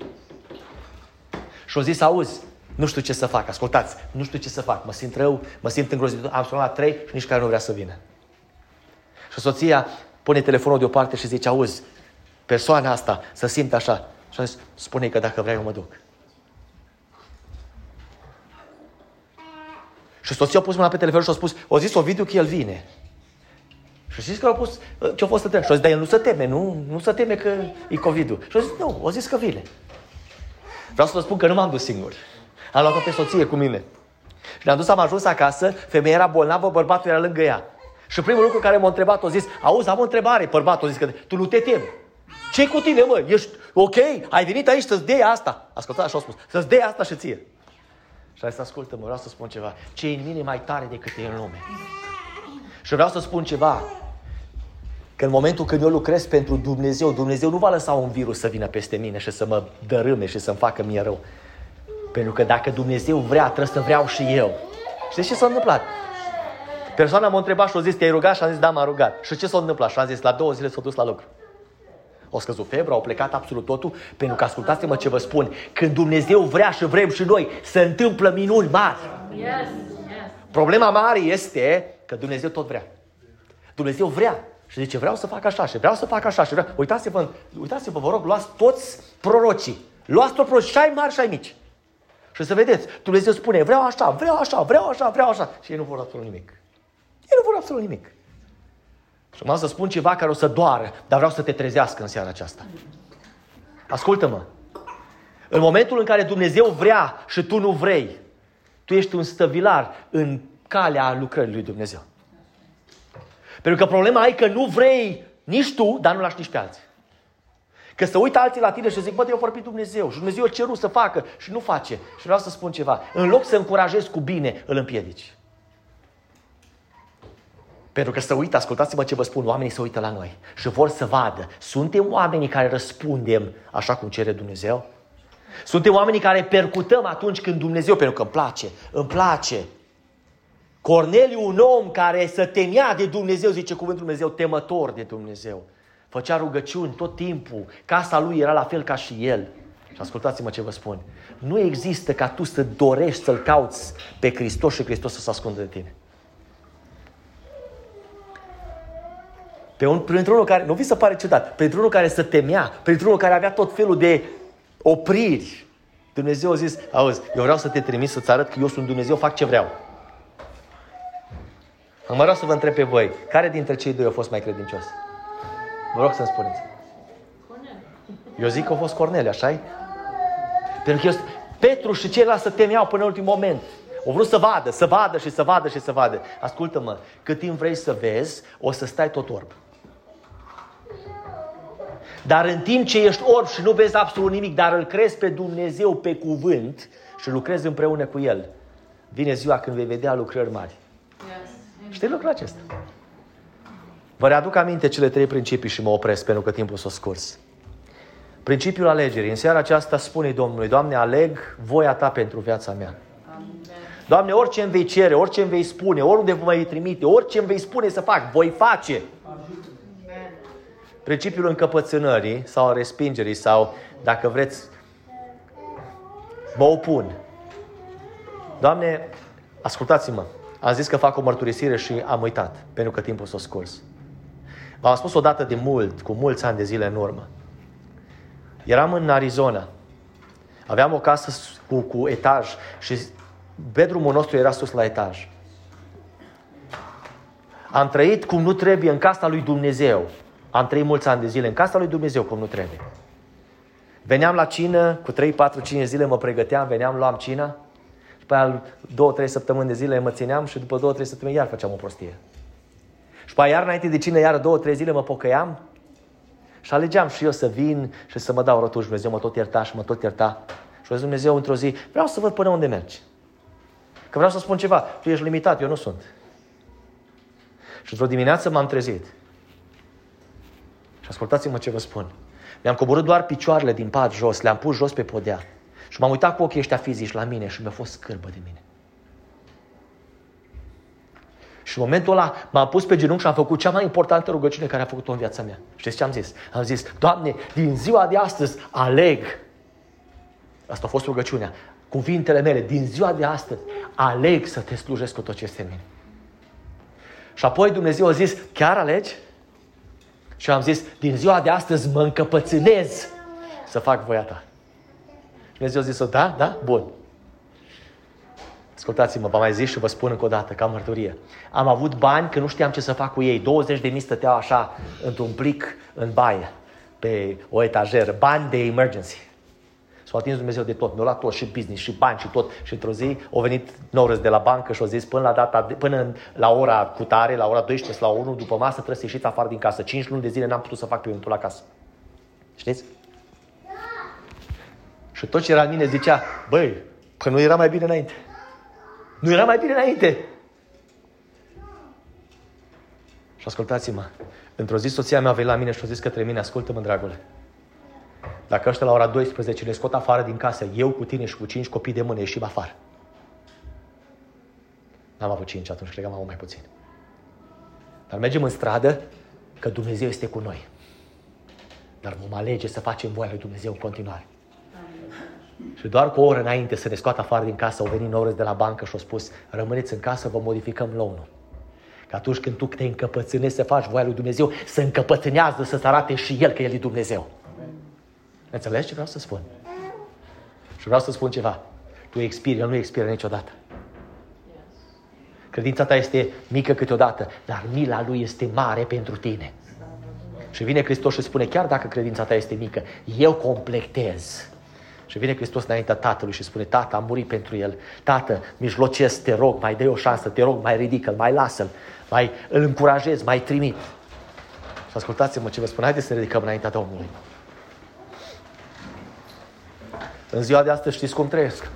Și o zis, auzi, nu știu ce să fac, ascultați, nu știu ce să fac, mă simt rău, mă simt îngrozitor, am sunat la trei și nici care nu vrea să vină. Și soția pune telefonul deoparte și zice, auzi, persoana asta să simte așa. Și a zis, spune că dacă vrei eu mă duc. Și soția a pus mâna pe telefon și a spus, o zis Ovidiu că el vine. Și știți că au pus, ce-a fost să Și a zis, dar el nu se teme, nu, nu se teme că e covid Și a zis, nu, o zis că vine. Vreau să vă spun că nu m-am dus singur. Am luat-o pe soție cu mine. Și ne-am dus, am ajuns acasă, femeia era bolnavă, bărbatul era lângă ea. Și primul lucru care m-a întrebat, a zis, auzi, am o întrebare. Bărbatul a zis că tu nu te temi. ce cu tine, mă? Ești ok? Ai venit aici să-ți dea asta. Ascultați așa a spus. Să-ți dea asta și ție. Și a zis, ascultă-mă, vreau să spun ceva. Ce e în mine mai tare decât e în lume. Și vreau să spun ceva. Că în momentul când eu lucrez pentru Dumnezeu, Dumnezeu nu va lăsa un virus să vină peste mine și să mă dărâme și să-mi facă mie rău. Pentru că dacă Dumnezeu vrea, trebuie să vreau și eu. Știți ce s-a întâmplat? Persoana m-a întrebat și a zis, te-ai rugat? Și am zis, da, m-am rugat. Și ce s-a întâmplat? Și am zis, la două zile s-a dus la lucru. O scăzut febra, au plecat absolut totul, pentru că ascultați-mă ce vă spun. Când Dumnezeu vrea și vrem și noi, se întâmplă minuni mari. Yes. Yes. Problema mare este că Dumnezeu tot vrea. Dumnezeu vrea. Și zice, vreau să fac așa și vreau să fac așa și vreau... Uitați-vă, uitați-vă, vă rog, luați toți prorocii. Luați toți prorocii, și ai mari și ai mici. Și să vedeți, Dumnezeu spune, vreau așa, vreau așa, vreau așa, vreau așa. Și ei nu vor absolut nimic. Ei nu vor absolut nimic. Și am să spun ceva care o să doară, dar vreau să te trezească în seara aceasta. Ascultă-mă. În momentul în care Dumnezeu vrea și tu nu vrei, tu ești un stăvilar în calea lucrării lui Dumnezeu. Pentru că problema e că nu vrei nici tu, dar nu lași nici pe alții. Că să uită alții la tine și zic, bă, eu vorbit Dumnezeu și Dumnezeu a cerut să facă și nu face. Și vreau să spun ceva. În loc să încurajezi cu bine, îl împiedici. Pentru că să uită, ascultați-mă ce vă spun, oamenii se uită la noi și vor să vadă. Suntem oamenii care răspundem așa cum cere Dumnezeu? Suntem oamenii care percutăm atunci când Dumnezeu, pentru că îmi place, îmi place. Corneliu, un om care să temea de Dumnezeu, zice cuvântul Dumnezeu, temător de Dumnezeu. Făcea rugăciuni tot timpul, casa lui era la fel ca și el. Și ascultați-mă ce vă spun. Nu există ca tu să dorești să-L cauți pe Hristos și Hristos să se ascundă de tine. Pe un, pentru unul care, nu vi se pare ciudat, pentru unul care se temea, pentru unul care avea tot felul de opriri, Dumnezeu a zis, auzi, eu vreau să te trimis să-ți arăt că eu sunt Dumnezeu, fac ce vreau. Mă vreau să vă întreb pe voi, care dintre cei doi a fost mai credincios? Vă rog să-mi spuneți. Eu zic că a fost Corneliu, așa -i? Pentru că eu, Petru și ceilalți se temeau până în ultimul moment. O vrut să vadă, să vadă și să vadă și să vadă. Ascultă-mă, cât timp vrei să vezi, o să stai tot orb. Dar în timp ce ești orb și nu vezi absolut nimic, dar îl crezi pe Dumnezeu pe cuvânt și lucrezi împreună cu El, vine ziua când vei vedea lucrări mari. Yes. Știi lucrul acesta? Vă readuc aminte cele trei principii și mă opresc pentru că timpul s-a scurs. Principiul alegerii. În seara aceasta spune Domnului, Doamne, aleg voia Ta pentru viața mea. Doamne, orice îmi vei cere, orice îmi vei spune, oriunde vă mai trimite, orice îmi vei spune să fac, voi face. Principiul încăpățânării sau a respingerii sau, dacă vreți, mă opun. Doamne, ascultați-mă, am zis că fac o mărturisire și am uitat, pentru că timpul s-a scurs. V-am spus odată de mult, cu mulți ani de zile în urmă. Eram în Arizona. Aveam o casă cu, cu etaj și bedroom nostru era sus la etaj. Am trăit cum nu trebuie în casa lui Dumnezeu. Am trăit mulți ani de zile în casa lui Dumnezeu cum nu trebuie. Veneam la cină, cu 3, 4, 5 zile mă pregăteam, veneam, luam cina, după aia 2-3 săptămâni de zile mă țineam și după 2-3 săptămâni iar făceam o prostie. Și pe iar înainte de cină, iar 2-3 zile mă pocăiam și alegeam și eu să vin și să mă dau rotuș. Dumnezeu mă tot ierta și mă tot ierta. Și zis Dumnezeu într-o zi, vreau să văd până unde mergi. Că vreau să spun ceva, tu ești limitat, eu nu sunt. Și într-o dimineață m-am trezit. Și ascultați-mă ce vă spun. Mi-am coborât doar picioarele din pat jos, le-am pus jos pe podea. Și m-am uitat cu ochii ăștia fizici la mine și mi-a fost scârbă de mine. Și în momentul ăla m-am pus pe genunchi și am făcut cea mai importantă rugăciune care a făcut-o în viața mea. Știți ce am zis? Am zis, Doamne, din ziua de astăzi aleg. Asta a fost rugăciunea. Cuvintele mele, din ziua de astăzi, aleg să te slujesc cu tot ce este în mine. Și apoi Dumnezeu a zis, chiar alegi? Și am zis, din ziua de astăzi mă încăpățânez să fac voia ta. Și Dumnezeu a zis, da, da, bun. Ascultați-mă, vă mai zis și vă spun încă o dată, ca mărturie. Am avut bani că nu știam ce să fac cu ei. 20 de mii stăteau așa, într-un plic, în baie, pe o etajeră. Bani de emergency. S-a atins Dumnezeu de tot. Mi-a luat tot și business și bani și tot. Și într-o zi au venit Norris de la bancă și au zis până la, data, de, până la ora cutare, la ora 12 la 1, după masă trebuie să ieșiți afară din casă. 5 luni de zile n-am putut să fac pământul la casă. Știți? Și tot ce era în mine zicea, băi, că nu era mai bine înainte. Nu era mai bine înainte. Și ascultați-mă, într-o zi soția mea a venit la mine și a zis către mine, ascultă-mă, dragule, dacă ăștia la ora 12 ne scot afară din casă, eu cu tine și cu cinci copii de mână ieșim afară. N-am avut cinci atunci, cred că am avut mai puțin. Dar mergem în stradă că Dumnezeu este cu noi. Dar vom alege să facem voia lui Dumnezeu în continuare. Și doar cu o oră înainte să ne scoată afară din casă, au venit norăți de la bancă și au spus, rămâneți în casă, vă modificăm loanul. Că atunci când tu te încăpățânezi să faci voia lui Dumnezeu, să încăpățânează să-ți arate și El că El e Dumnezeu. Înțelegi ce vreau să spun? Și vreau să spun ceva. Tu expiri, El nu expiră niciodată. Credința ta este mică câteodată, dar mila Lui este mare pentru tine. Și vine Hristos și spune, chiar dacă credința ta este mică, eu completez. Și vine Hristos înaintea Tatălui și spune, Tată, am murit pentru El. Tată, mijlocesc, te rog, mai dă o șansă, te rog, mai ridică-l, mai lasă-l, mai îl încurajez, mai trimit. Și ascultați-mă ce vă spun, haideți să ne ridicăm înaintea Domnului. În ziua de astăzi știți cum trăiesc.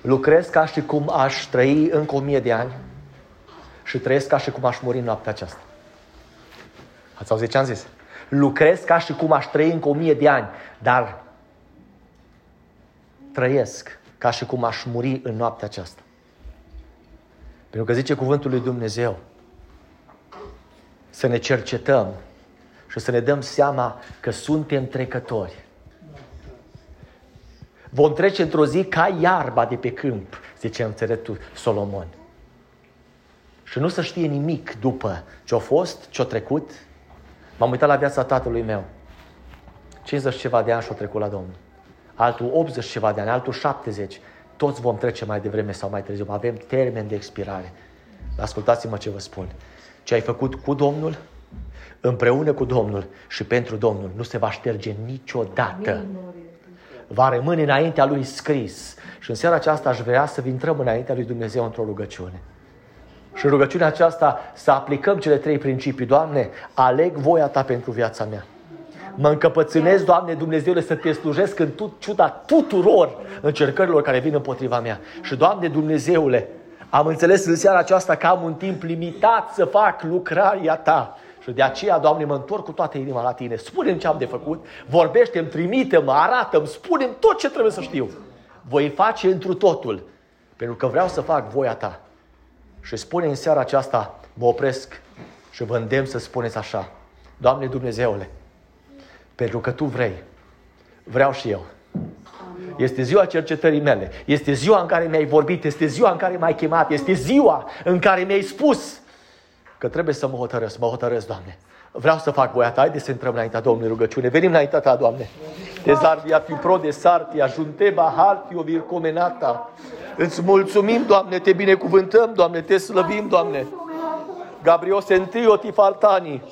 Lucrez ca și cum aș trăi încă o mie de ani și trăiesc ca și cum aș muri în noaptea aceasta. Ați auzit ce am zis? Lucrez ca și cum aș trăi încă o mie de ani, dar trăiesc ca și cum aș muri în noaptea aceasta. Pentru că zice cuvântul lui Dumnezeu să ne cercetăm și să ne dăm seama că suntem trecători. Vom trece într-o zi ca iarba de pe câmp, zice înțeleptul Solomon. Și nu să știe nimic după ce-a fost, ce-a trecut. M-am uitat la viața tatălui meu. 50 ceva de ani și-a trecut la Domnul. Altul 80 ceva de ani, altul 70. Toți vom trece mai devreme sau mai târziu. Avem termen de expirare. Ascultați-mă ce vă spun. Ce ai făcut cu Domnul, împreună cu Domnul și pentru Domnul nu se va șterge niciodată. Va rămâne înaintea Lui scris. Și în seara aceasta aș vrea să intrăm înaintea Lui Dumnezeu într-o rugăciune. Și în rugăciunea aceasta să aplicăm cele trei principii. Doamne, aleg voia Ta pentru viața mea. Mă încăpățânez, Doamne Dumnezeule, să Te slujesc în tot, ciuda tuturor încercărilor care vin împotriva mea. Și Doamne Dumnezeule, am înțeles în seara aceasta că am un timp limitat să fac lucrarea Ta Și de aceea, Doamne, mă întorc cu toată inima la Tine. Spune-mi ce am de făcut, vorbește-mi, trimite-mă, arată-mi, spune-mi tot ce trebuie să știu. Voi face întru totul, pentru că vreau să fac voia Ta. Și spune în seara aceasta, mă opresc și vă îndemn să spuneți așa, Doamne Dumnezeule, pentru că Tu vrei, vreau și eu. Este ziua cercetării mele. Este ziua în care mi-ai vorbit. Este ziua în care m-ai chemat. Este ziua în care mi-ai spus că trebuie să mă hotărăsc. Mă hotărăsc, Doamne. Vreau să fac voia ta. Haideți să intrăm înaintea Domnului rugăciune. Venim înaintea ta, Doamne. Te zarvia fi pro de sartia, junteba halfio vircomenata. Îți mulțumim, Doamne, te binecuvântăm, Doamne, te slăvim, Doamne. Gabriel Sentio Tifaltani.